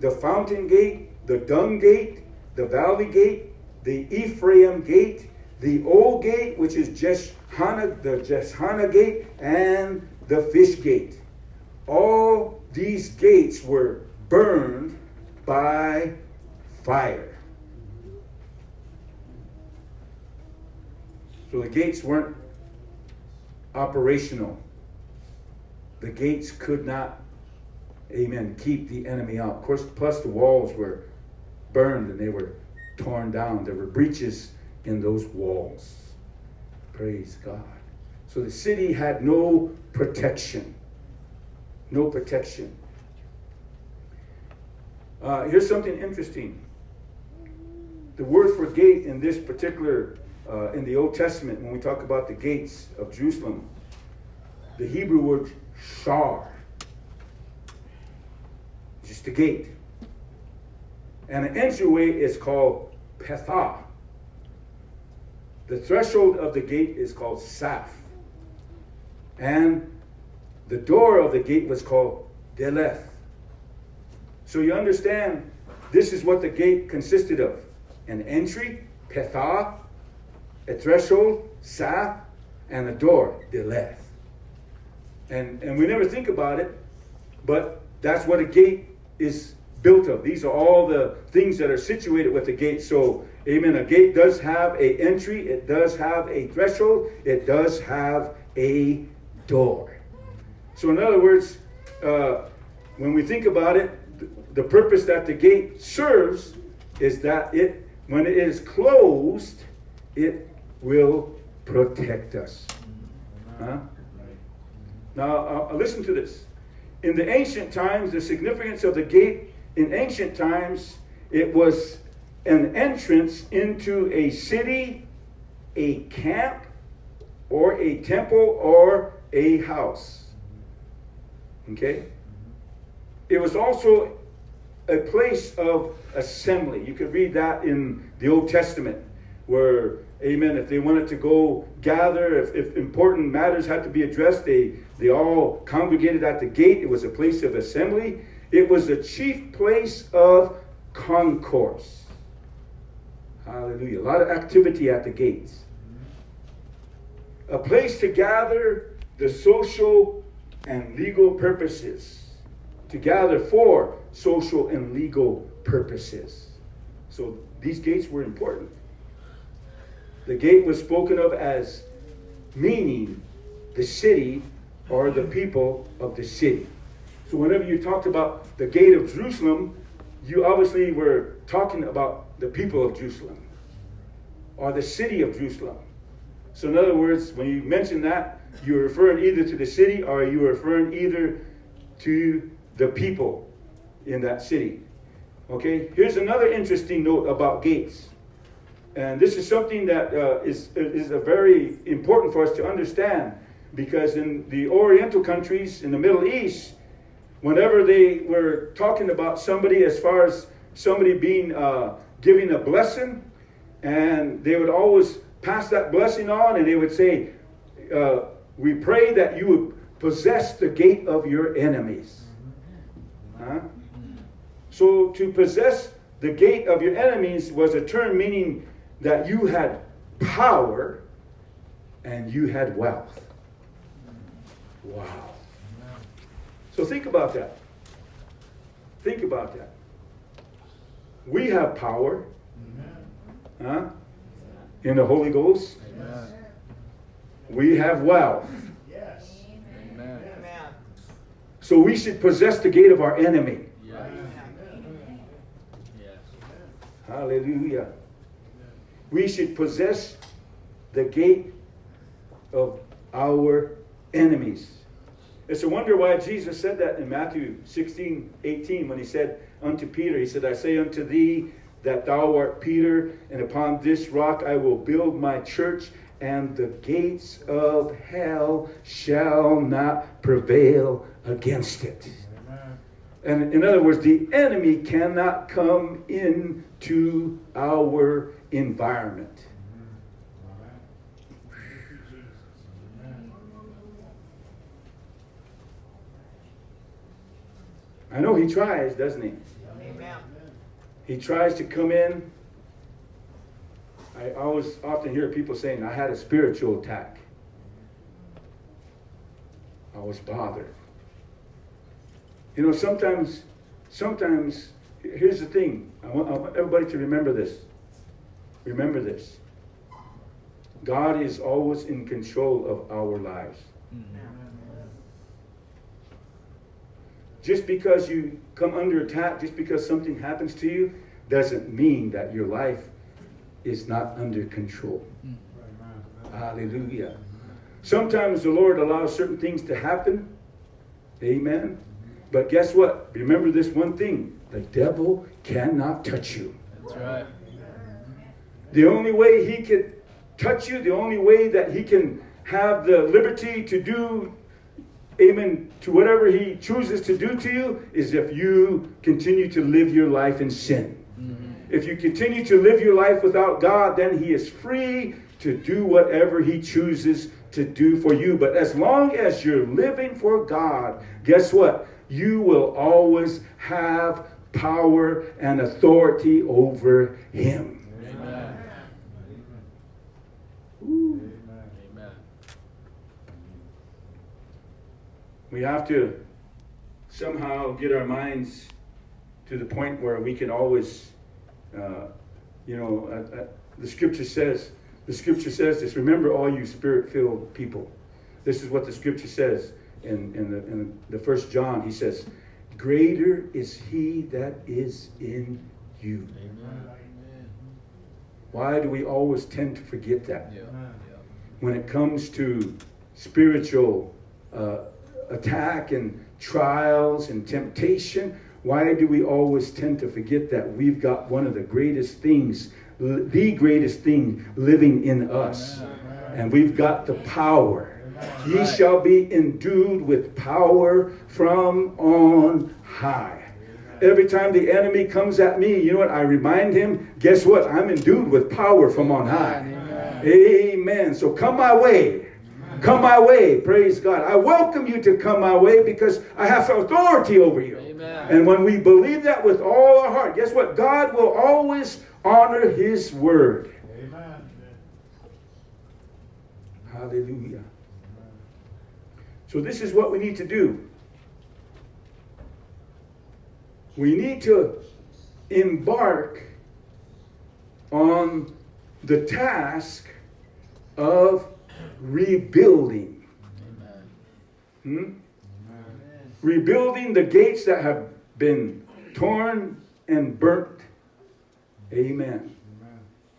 the fountain gate, the dung gate, the valley gate, the Ephraim gate, the old gate, which is Jeshana, the Jeshana gate, and the fish gate. All these gates were burned by fire. So the gates weren't operational. The gates could not, amen, keep the enemy out. Of course, plus the walls were burned and they were torn down. There were breaches in those walls. Praise God. So the city had no protection. No protection. Uh, here's something interesting. The word for gate in this particular, uh, in the Old Testament, when we talk about the gates of Jerusalem, the Hebrew word shar, just a gate. And an entryway is called pethah. The threshold of the gate is called Saf. And the door of the gate was called Deleth. So you understand, this is what the gate consisted of an entry, Pethah, a threshold, Saf, and a door, Deleth. And, and we never think about it, but that's what a gate is built of. These are all the things that are situated with the gate. So Amen. A gate does have a entry, it does have a threshold, it does have a door. So in other words, uh, when we think about it, the purpose that the gate serves is that it, when it is closed, it will protect us. Huh? Now, uh, listen to this. In the ancient times, the significance of the gate in ancient times, it was an entrance into a city, a camp, or a temple, or a house. Okay? It was also a place of assembly. You could read that in the Old Testament, where, amen, if they wanted to go gather, if, if important matters had to be addressed, they, they all congregated at the gate. It was a place of assembly, it was the chief place of concourse. Hallelujah. A lot of activity at the gates. A place to gather the social and legal purposes. To gather for social and legal purposes. So these gates were important. The gate was spoken of as meaning the city or the people of the city. So whenever you talked about the gate of Jerusalem, you obviously were talking about the people of Jerusalem or the city of Jerusalem. So, in other words, when you mention that, you're referring either to the city or you're referring either to the people in that city. Okay, here's another interesting note about gates. And this is something that uh, is is a very important for us to understand because in the Oriental countries in the Middle East, whenever they were talking about somebody as far as somebody being uh, giving a blessing, and they would always pass that blessing on, and they would say, uh, "We pray that you would possess the gate of your enemies." Huh? So to possess the gate of your enemies was a term meaning that you had power and you had wealth. Wow. So think about that. Think about that. We have power. Huh? In the Holy Ghost. Amen. We have wealth. Yes. Amen. Amen. So we should possess the gate of our enemy. Yes. Yes. Hallelujah. We should possess the gate of our enemies. It's a wonder why Jesus said that in Matthew 16, 18, when he said unto Peter, He said, I say unto thee that thou art Peter, and upon this rock I will build my church, and the gates of hell shall not prevail against it. And in other words, the enemy cannot come into our environment. I know he tries, doesn't he? Amen. He tries to come in. I always often hear people saying, I had a spiritual attack. I was bothered. You know, sometimes, sometimes, here's the thing. I want, I want everybody to remember this. Remember this. God is always in control of our lives. Mm-hmm. Just because you come under attack, just because something happens to you, doesn't mean that your life is not under control. Mm. Hallelujah. Sometimes the Lord allows certain things to happen. Amen. But guess what? Remember this one thing the devil cannot touch you. That's right. The only way he can touch you, the only way that he can have the liberty to do, amen, to whatever he chooses to do to you, is if you continue to live your life in sin. Mm-hmm. If you continue to live your life without God, then he is free to do whatever he chooses to do for you. But as long as you're living for God, guess what? You will always have power and authority over him. Amen. Ooh. Amen. We have to somehow get our minds to the point where we can always, uh, you know, uh, uh, the scripture says, the scripture says this. Remember, all you spirit-filled people. This is what the scripture says in, in, the, in the first John. He says, "Greater is He that is in you." Amen. Why do we always tend to forget that? Yeah. when it comes to spiritual uh, attack and trials and temptation, why do we always tend to forget that we've got one of the greatest things, the greatest thing living in us? And we've got the power. Ye shall be endued with power from on high. Every time the enemy comes at me, you know what? I remind him, guess what? I'm endued with power from on high. Amen. So come my way. Come my way. Praise God. I welcome you to come my way because I have authority over you. Amen. And when we believe that with all our heart, guess what? God will always honor his word. Amen. Hallelujah. So this is what we need to do. We need to embark on the task of rebuilding. Amen. Hmm? Rebuilding the gates that have been torn and burnt. Amen.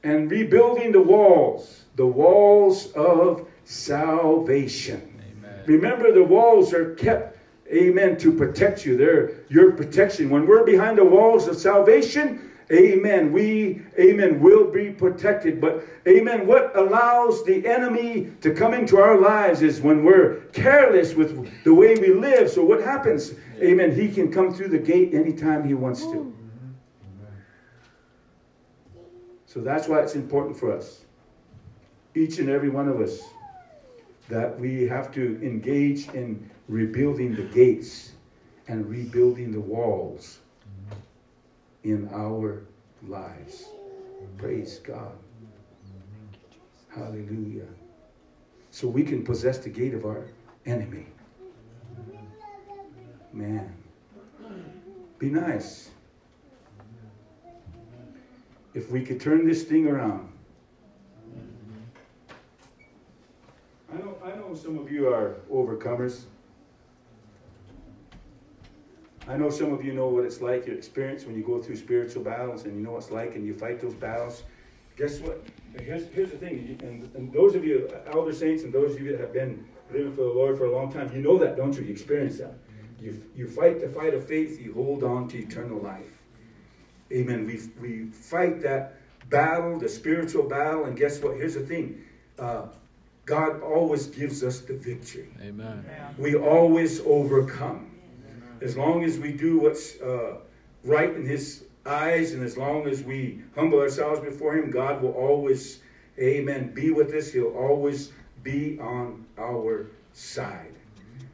And rebuilding the walls, the walls of salvation. Amen. Remember, the walls are kept, amen, to protect you. They're your protection. When we're behind the walls of salvation, amen, we, amen, will be protected. But, amen, what allows the enemy to come into our lives is when we're careless with the way we live. So, what happens? Amen, he can come through the gate anytime he wants to. So, that's why it's important for us, each and every one of us, that we have to engage in rebuilding the gates and rebuilding the walls in our lives. Praise God. Hallelujah. So we can possess the gate of our enemy. Man. Be nice. If we could turn this thing around. I know, I know some of you are overcomers. I know some of you know what it's like, your experience when you go through spiritual battles and you know what it's like and you fight those battles. Guess what? Here's, here's the thing, and, and those of you, elder saints, and those of you that have been living for the Lord for a long time, you know that, don't you? You experience that. You, you fight the fight of faith, you hold on to eternal life. Amen. We, we fight that battle, the spiritual battle, and guess what? Here's the thing uh, God always gives us the victory. Amen. We always overcome. As long as we do what's uh, right in His eyes, and as long as we humble ourselves before Him, God will always, amen, be with us. He'll always be on our side.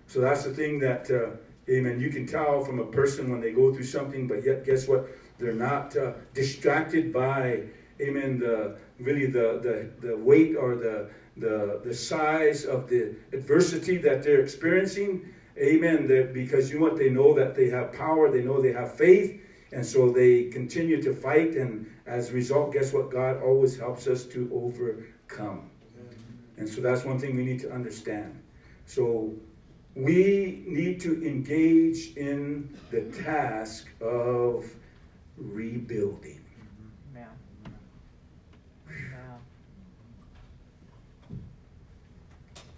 So that's the thing that, uh, amen, you can tell from a person when they go through something, but yet, guess what? They're not uh, distracted by, amen, the really the, the, the weight or the, the, the size of the adversity that they're experiencing. Amen. They're, because you know what? They know that they have power, they know they have faith, and so they continue to fight. And as a result, guess what? God always helps us to overcome. And so that's one thing we need to understand. So we need to engage in the task of rebuilding. Yeah. Yeah.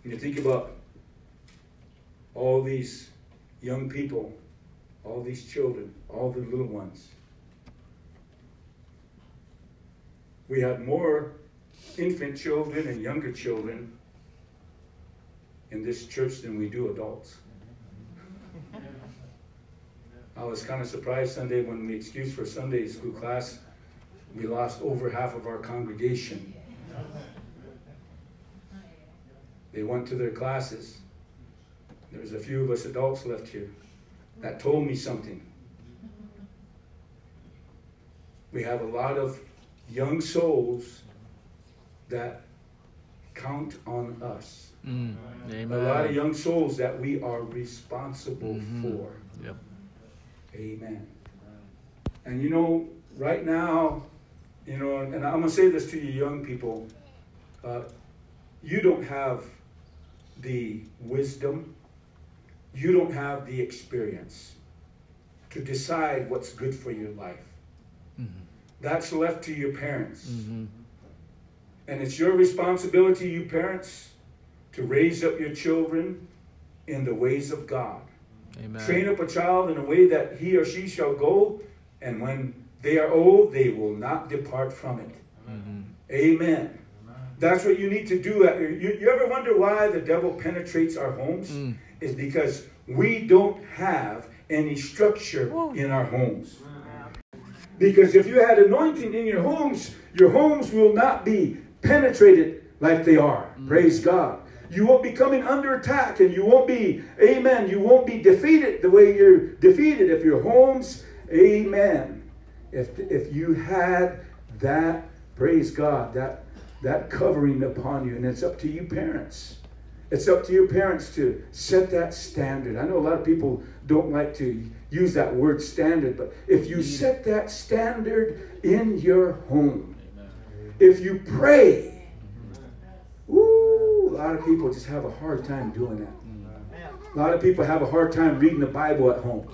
You think about all these young people, all these children, all the little ones. We have more infant children and younger children in this church than we do adults. I was kind of surprised Sunday when we excused for Sunday school class, we lost over half of our congregation. They went to their classes. There was a few of us adults left here. That told me something. We have a lot of young souls that count on us. Mm. A lot of young souls that we are responsible Mhm. for. Yep. Amen. And you know, right now, you know, and I'm going to say this to you, young people. Uh, you don't have the wisdom, you don't have the experience to decide what's good for your life. Mhm. That's left to your parents. Mhm. And it's your responsibility, you parents, to raise up your children in the ways of God. Amen. Train up a child in a way that he or she shall go, and when they are old, they will not depart from it. Mhm. Amen. That's what you need to do. You, you ever wonder why the devil penetrates our homes? Mm. Is because we don't have any structure in our homes. Because if you had anointing in your homes, your homes will not be penetrated like they are. Mm. Praise God. You won't be coming under attack and you won't be, amen, you won't be defeated the way you're defeated if your homes, amen. If, if you had that, praise God, that, that covering upon you. And it's up to you, parents. It's up to your parents to set that standard. I know a lot of people don't like to use that word standard, but if you set that standard in your home, if you pray, woo, a lot of people just have a hard time doing that. A lot of people have a hard time reading the Bible at home.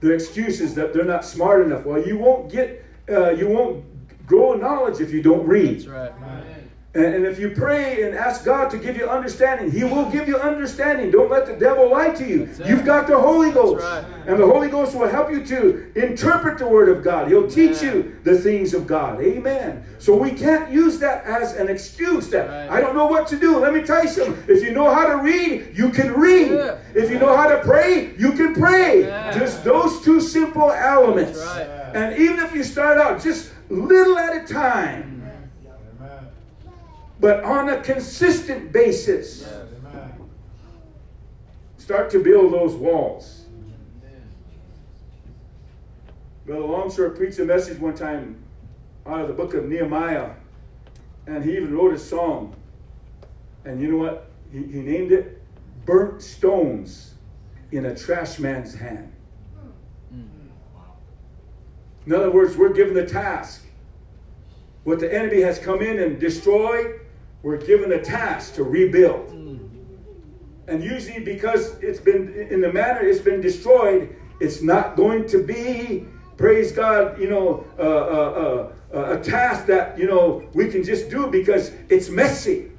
Their excuse is that they're not smart enough. Well, you won't get, uh, you won't grow in knowledge if you don't read. That's right. And, if you pray and ask God to give you understanding, He will give you understanding. Don't let the devil lie to you. You've got the Holy Ghost. Right. And the Holy Ghost will help you to interpret the Word of God. He'll teach you the things of God. Amen. So we can't use that as an excuse that Right. I don't know what to do. Let me tell you something. If you know how to read, you can read. Yeah. If you know how to pray, you can pray. Yeah. Just those two simple elements. Right. And even if you start out just little at a time, but on a consistent basis, start to build those walls. Brother Longshore preached a message one time out of the book of Nehemiah, and he even wrote a song. And you know what? He, he named it Burnt Stones in a Trash Man's Hand. In other words, we're given the task. What the enemy has come in and destroyed, we're given the task to rebuild. And usually, because it's been in the manner it's been destroyed, it's not going to be, praise God, you know, uh, uh, uh, a task that, you know, we can just do because it's messy.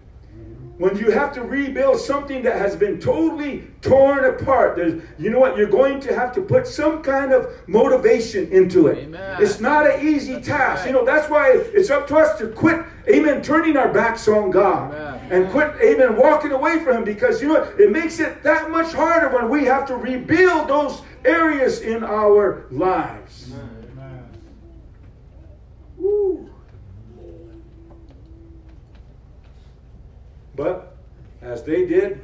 When you have to rebuild something that has been totally torn apart, there's, you know what? You're going to have to put some kind of motivation into it. Amen. It's not an easy That's task. right. You know, that's why it's up to us to quit, amen, turning our backs on God Amen. and quit, amen, walking away from Him because, you know what? It makes it that much harder when we have to rebuild those areas in our lives. Woo. But as they did,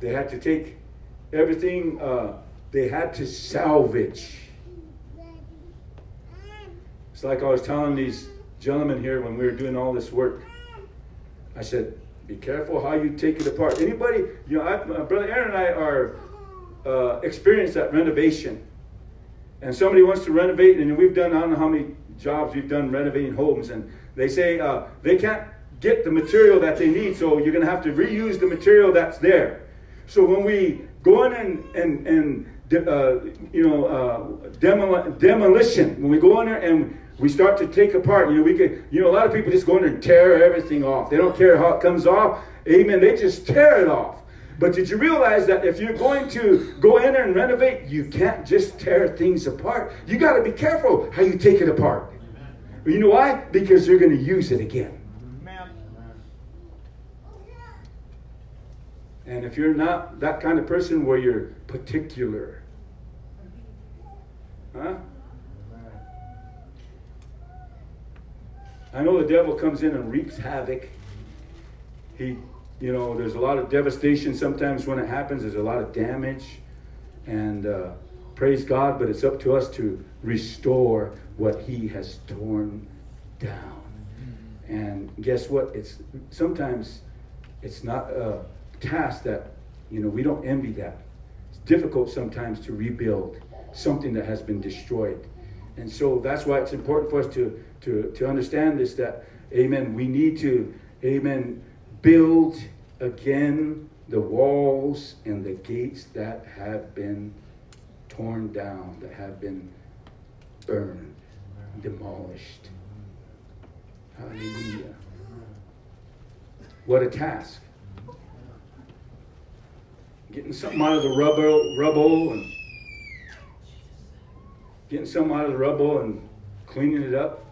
they had to take everything, uh, they had to salvage. It's like I was telling these gentlemen here when we were doing all this work. I said, be careful how you take it apart. Anybody, you know, I, Brother Aaron and I are uh, experienced at renovation. And somebody wants to renovate, and we've done, I don't know how many jobs we've done renovating homes, and they say uh, they can't get the material that they need, so you're going to have to reuse the material that's there. So when we go in and, and, and uh, you know, uh, demol- demolition, when we go in there and we start to take apart, you know, we could, you know, a lot of people just go in there and tear everything off. They don't care how it comes off. Amen. They just tear it off. But did you realize that if you're going to go in there and renovate, you can't just tear things apart. You got to be careful how you take it apart. You know why? Because you're going to use it again. Amen. And if you're not that kind of person where you're particular, huh? I know the devil comes in and wreaks havoc. He, you know, there's a lot of devastation sometimes when it happens. There's a lot of damage, and uh, praise God. But it's up to us to restore what He has torn down. And guess what? It's sometimes it's not a task that you know we don't envy that. It's difficult sometimes to rebuild something that has been destroyed. And so that's why it's important for us to to to understand this that amen we need to amen build again the walls and the gates that have been torn down that have been burned demolished hallelujah what a task getting something out of the rubble rubble and getting something out of the rubble and cleaning it up.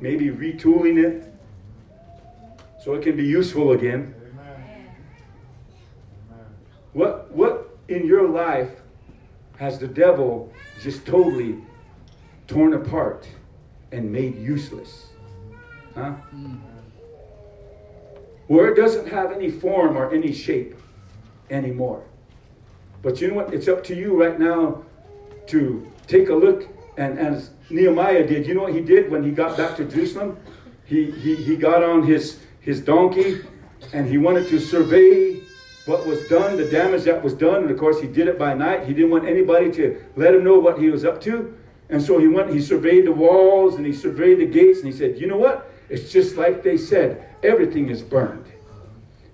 Maybe retooling it so it can be useful again. What what in your life has the devil just totally torn apart and made useless? Huh? Hmm. Where it doesn't have any form or any shape anymore. But you know what? It's up to you right now to take a look and as nehemiah did you know what he did when he got back to jerusalem? He he, he got on his his donkey and he wanted to survey what was done the damage that was done. And of course he did it by night. He didn't want anybody to let him know what he was up to. And so he went he surveyed the walls and he surveyed the gates and he said you know what? It's just like they said everything is burned.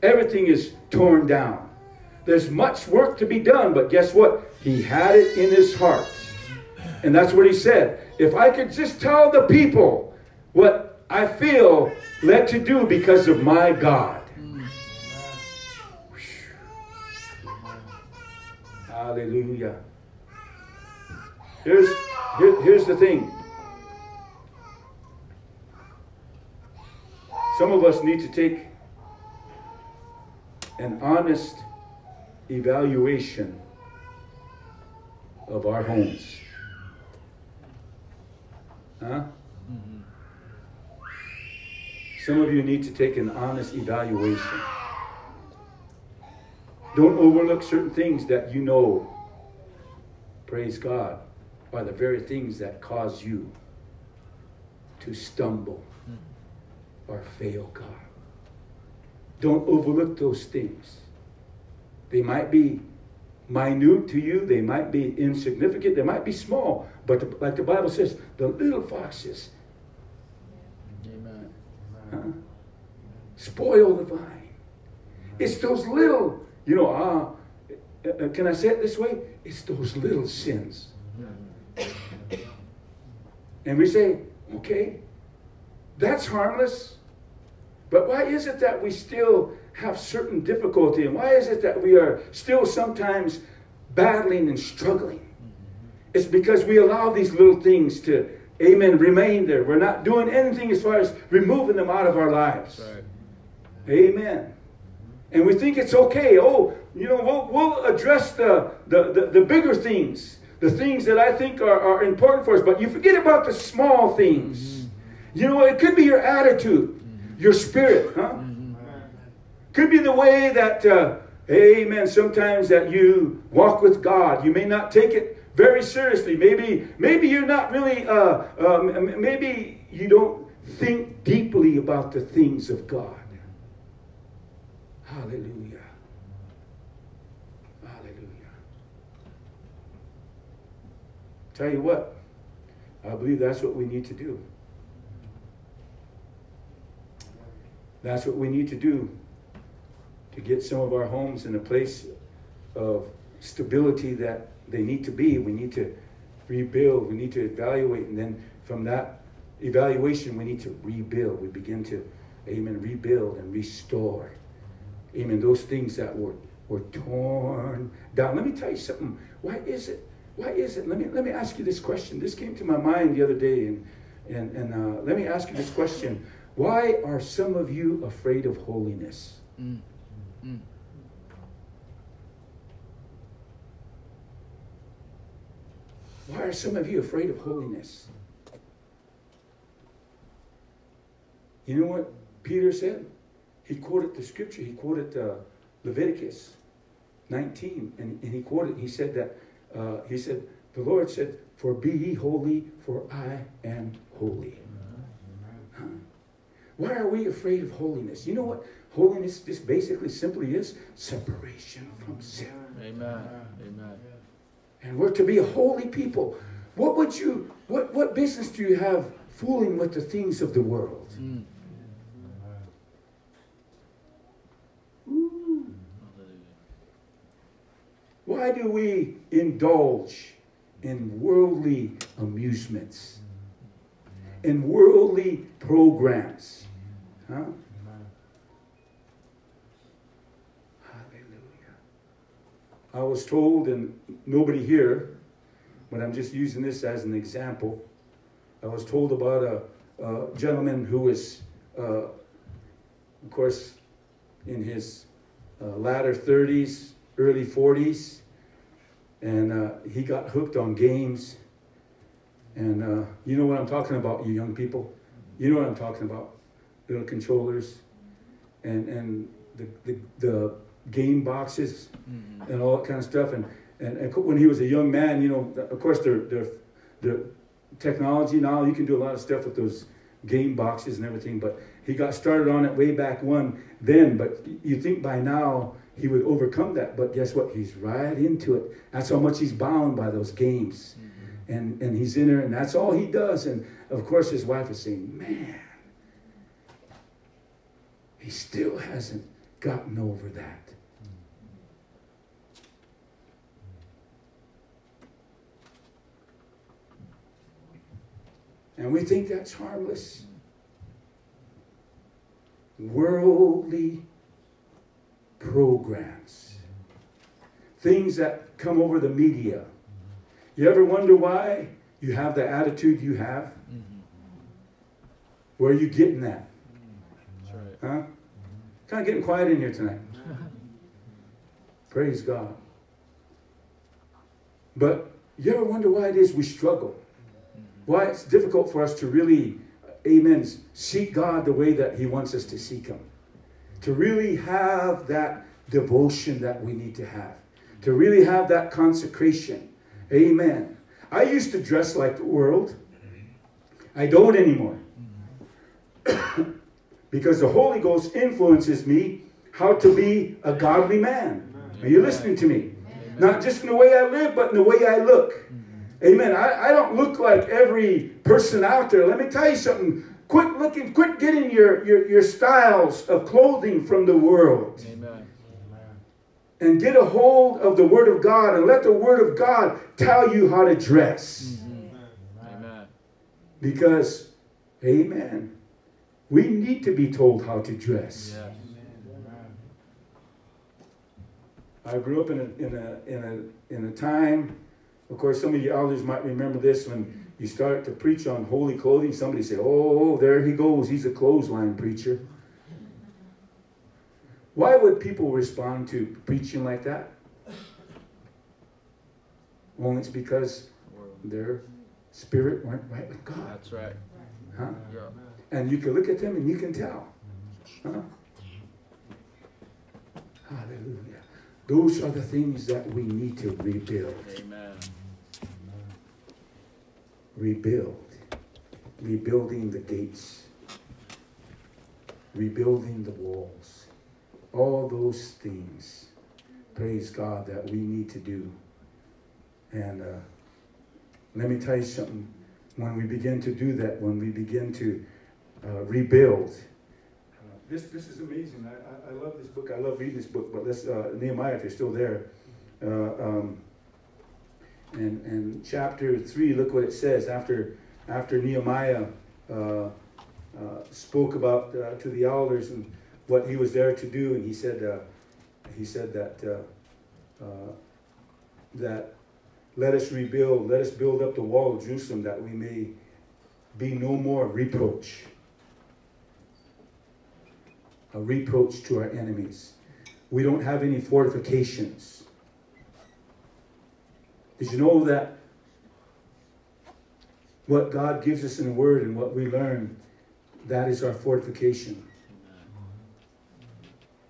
Everything is torn down there's much work to be done but guess what he had it in his heart and that's what he said if i could just tell the people what I feel led to do because of my God. Hallelujah. Here's, here, here's the thing. Some of us need to take an honest evaluation of our homes. Huh? Some of you need to take an honest evaluation. Don't overlook certain things that you know, praise God, are the very things that cause you to stumble or fail God. Don't overlook those things. They might be minute to you, they might be insignificant, they might be small, but the, like the Bible says, the little foxes Amen. huh, spoil the vine. It's those little, you know, uh, uh, can I say it this way? It's those little sins. And we say, okay, that's harmless. But why is it that we still have certain difficulty? And why is it that we are still sometimes battling and struggling? Mm-hmm. It's because we allow these little things to, amen, remain there. We're not doing anything as far as removing them out of our lives. Right. Amen. Mm-hmm. And we think it's okay. Oh, you know, we'll, we'll address the, the, the, the bigger things, the things that I think are, are important for us, but you forget about the small things. Mm-hmm. You know, it could be your attitude, your spirit, huh? Could be the way that, uh, amen, sometimes that you walk with God. You may not take it very seriously. Maybe, maybe you're not really, uh, um, maybe you don't think deeply about the things of God. Hallelujah. Hallelujah. Tell you what, I believe that's what we need to do. That's what we need to do to get some of our homes in a place of stability that they need to be. We need to rebuild, we need to evaluate, and then from that evaluation, we need to rebuild. We begin to, amen, rebuild and restore. Amen. Those things that were, were torn down. Let me tell you something. Why is it? Why is it? Let me let me ask you this question. This came to my mind the other day, and and and uh, let me ask you this question. Why are some of you afraid of holiness? Mm. Mm. Why are some of you afraid of holiness? You know what Peter said? He quoted the scripture. He quoted uh, Leviticus 19, and, and he quoted. He said that uh, he said the Lord said, "For be ye holy, for I am holy." Huh? Why are we afraid of holiness? You know what holiness just basically simply is? Separation from sin. Amen. Amen. And we're to be a holy people. What would you, what, what business do you have fooling with the things of the world? Mm. Why do we indulge in worldly amusements, in worldly programs? Huh? Hallelujah. I was told, and nobody here, but I'm just using this as an example. I was told about a, a gentleman who was, uh, of course, in his uh, latter 30s, early 40s, and uh, he got hooked on games. And uh, you know what I'm talking about, you young people? You know what I'm talking about? Little controllers and, and the, the, the game boxes Mhm. and all that kind of stuff. And, and, and when he was a young man, you know, of course, their, their technology now, you can do a lot of stuff with those game boxes and everything. But he got started on it way back when then. But you think by now he would overcome that. But guess what? He's right into it. That's how much he's bound by those games. And, and he's in there, and that's all he does. And of course, his wife is saying, Man, he still hasn't gotten over that. And we think that's harmless. worldly programs, things that come over the media. You ever wonder why you have the attitude you have? Mm-hmm. Where are you getting that? That's right. Huh? Kind of getting quiet in here tonight. Praise God. But you ever wonder why it is we struggle? Why it's difficult for us to really, amen, seek God the way that He wants us to seek Him. To really have that devotion that we need to have. To really have that consecration. Amen. I used to dress like the world. I don't anymore. because the Holy Ghost influences me how to be a godly man. Are you listening to me? Not just in the way I live, but in the way I look. Amen. I, I don't look like every person out there. Let me tell you something. Quit looking, quit getting your, your, your styles of clothing from the world. Amen. And get a hold of the Word of God and let the Word of God tell you how to dress. Mm-hmm. Amen. Because, amen, we need to be told how to dress. Yes. I grew up in a, in a, in a, in a time, of course, some of you elders might remember this when you start to preach on holy clothing. Somebody say, oh, there he goes. He's a clothesline preacher. Why would people respond to preaching like that? Only it's because their spirit weren't right with God. That's right. Huh? Yeah. And you can look at them and you can tell. Huh? Hallelujah. Those are the things that we need to rebuild. Amen. Rebuild. Rebuilding the gates. Rebuilding the walls. All those things. Praise God that we need to do. And uh, let me tell you something. When we begin to do that, when we begin to uh, rebuild, uh, this this is amazing. I, I, I love this book. I love reading this book. But let's uh, Nehemiah, if you're still there, uh, um, and and chapter three. Look what it says after after Nehemiah uh, spoke about to the elders and what he was there to do, and he said he said that that let us rebuild, let us build up the wall of Jerusalem that we may be no more reproach a reproach to our enemies. We don't have any fortifications. Did you know that what God gives us in the Word and what we learn, that is our fortification?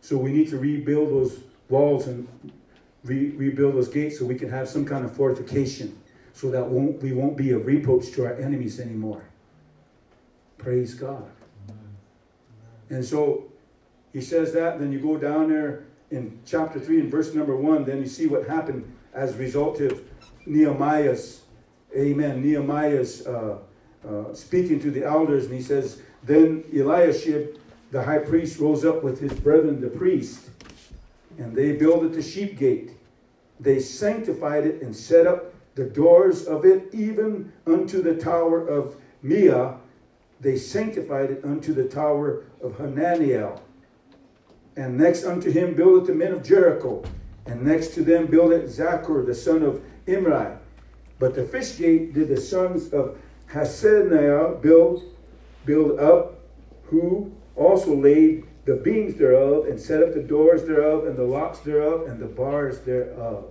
So we need to rebuild those walls and re- rebuild those gates so we can have some kind of fortification so that won't, we won't be a reproach to our enemies anymore. Praise God. And so he says that, then you go down there in chapter 3 and verse number 1, then you see what happened as a result of Nehemiah's, amen, Nehemiah's uh, uh, speaking to the elders, and he says, Then Eliashib, the high priest, rose up with his brethren, the priest, and they builded the sheep gate. They sanctified it and set up the doors of it, even unto the tower of Meah. They sanctified it unto the tower of Hananeel. And next unto him builded the men of Jericho. And next to them builded Zaccur, the son of Imri. But the fish gate did the sons of Hassenaah build, build up, who also laid the beams thereof, and set up the doors thereof, and the locks thereof, and the bars thereof.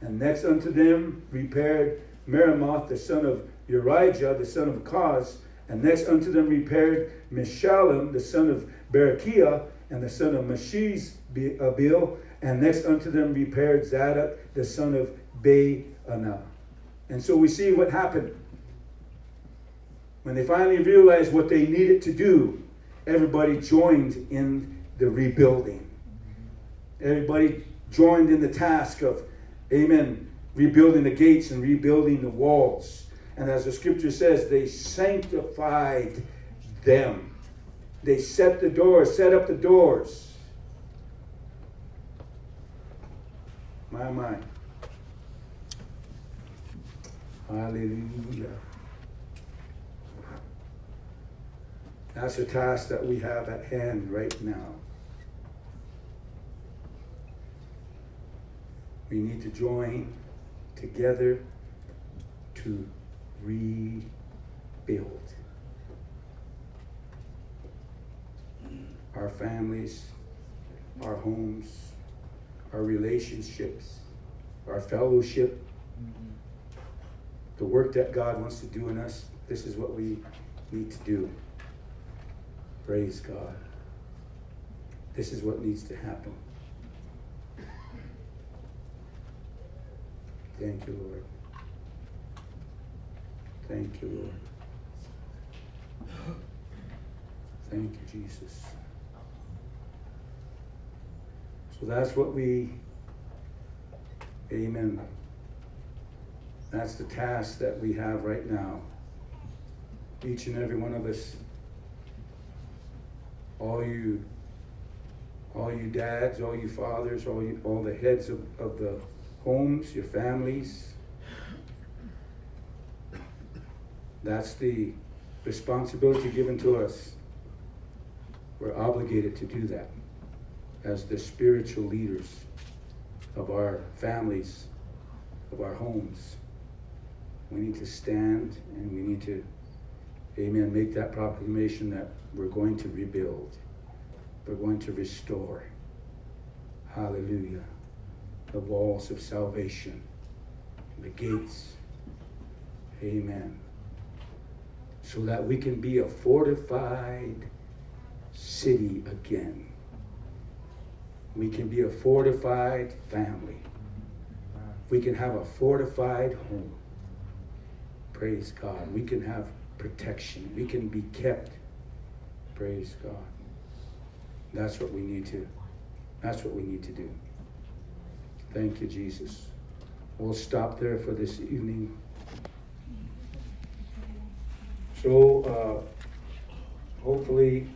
And next unto them repaired Meremoth, the son of Urijah, the son of Koz. And next unto them repaired Meshullam, the son of Berechiah, and the son of Mashiz Abil. Uh, and next unto them repaired Zadok, the son of Baanah. And so we see what happened. When they finally realized what they needed to do, everybody joined in the rebuilding. Everybody joined in the task of, amen, rebuilding the gates and rebuilding the walls. And as the scripture says, they sanctified them. They set the doors, set up the doors. My mind. Hallelujah. That's a task that we have at hand right now. We need to join together to rebuild. Our families, our homes, our relationships, our fellowship, the work that God wants to do in us, this is what we need to do. Praise God. This is what needs to happen. Thank you, Lord. Thank you, Lord. Thank you, Jesus. So that's what we, amen. That's the task that we have right now. Each and every one of us, all you, all you dads, all you fathers, all you, all the heads of, of the homes, your families. That's the responsibility given to us. We're obligated to do that as the spiritual leaders of our families, of our homes. We need to stand and we need to, amen, make that proclamation that we're going to rebuild, we're going to restore. Hallelujah. The walls of salvation, the gates. Amen. So that we can be a fortified city again. We can be a fortified family. We can have a fortified home. Praise God. We can have protection. We can be kept. Praise God. That's what we need to. That's what we need to do. Thank you, Jesus. We'll stop there for this evening. So, uh, hopefully,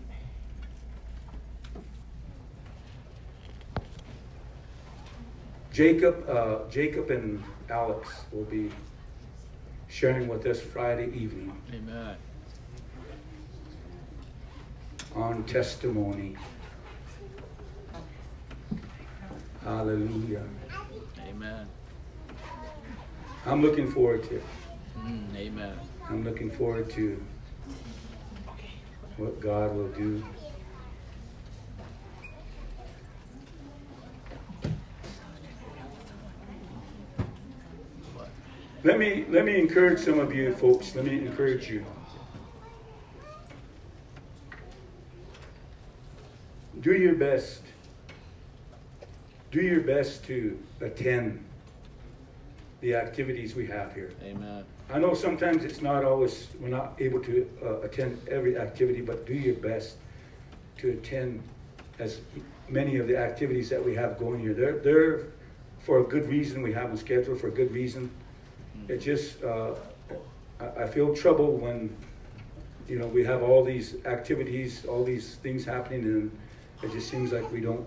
Jacob, uh, Jacob and Alex will be sharing with us Friday evening Amen. on testimony. Hallelujah. Amen. I'm looking forward to it. Mm, amen. I'm looking forward to what God will do. Let me let me encourage some of you folks. Let me encourage you. Do your best. Do your best to attend the activities we have here. Amen. I know sometimes it's not always, we're not able to uh, attend every activity, but do your best to attend as many of the activities that we have going here. They're, they're for a good reason, we have them scheduled for a good reason. It just, uh, I, I feel trouble when, you know, we have all these activities, all these things happening, and it just seems like we don't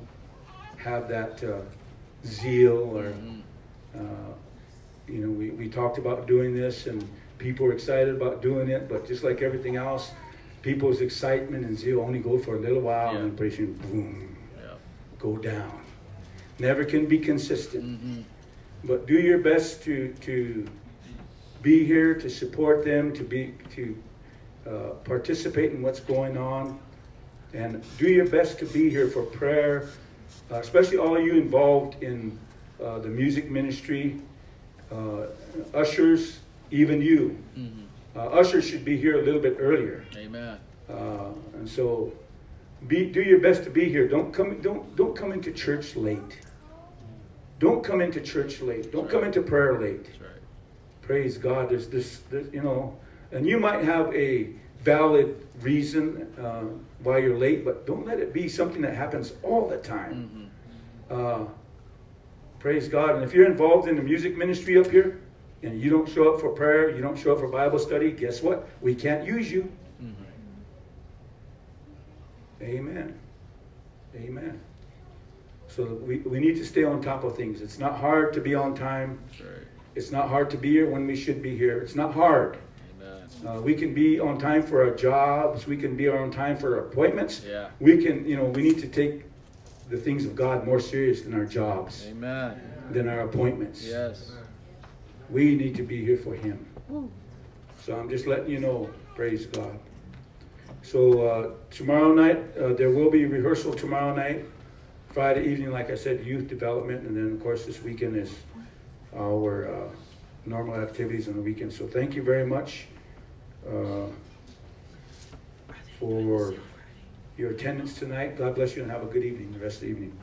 have that uh, zeal or, Mhm. uh, you know, we, we talked about doing this and people are excited about doing it, but just like everything else, people's excitement and zeal only go for a little while and then Yeah. pretty soon, boom, Yeah. go down. Never can be consistent. Mm-hmm. But do your best to, to be here, to support them, to be, to uh, participate in what's going on. And do your best to be here for prayer, uh, especially all you involved in uh, the music ministry, uh, ushers, even you. Mm-hmm. Uh, ushers should be here a little bit earlier. Amen. Uh, and so, be do your best to be here. Don't come don't don't come into church late. Don't come into church late. Don't come into prayer late. Praise God. There's this, this you know, and you might have a valid reason uh, why you're late, but don't let it be something that happens all the time. Mm-hmm. Uh, praise God. And if you're involved in the music ministry up here and you don't show up for prayer, you don't show up for Bible study, guess what? We can't use you. Mm-hmm. Amen. Amen. So we, we need to stay on top of things. It's not hard to be on time. Right. It's not hard to be here when we should be here. It's not hard. Amen. Uh, we can be on time for our jobs. We can be on time for our appointments. Yeah. We can, you know, we need to take the things of God more serious than our jobs, Amen. than our appointments. Yes. We need to be here for Him. So I'm just letting you know, praise God. So uh, tomorrow night, uh, there will be rehearsal tomorrow night. Friday evening, like I said, youth development, and then of course this weekend is our uh, normal activities on the weekend. So thank you very much uh, for your attendance tonight. God bless you and have a good evening, the rest of the evening.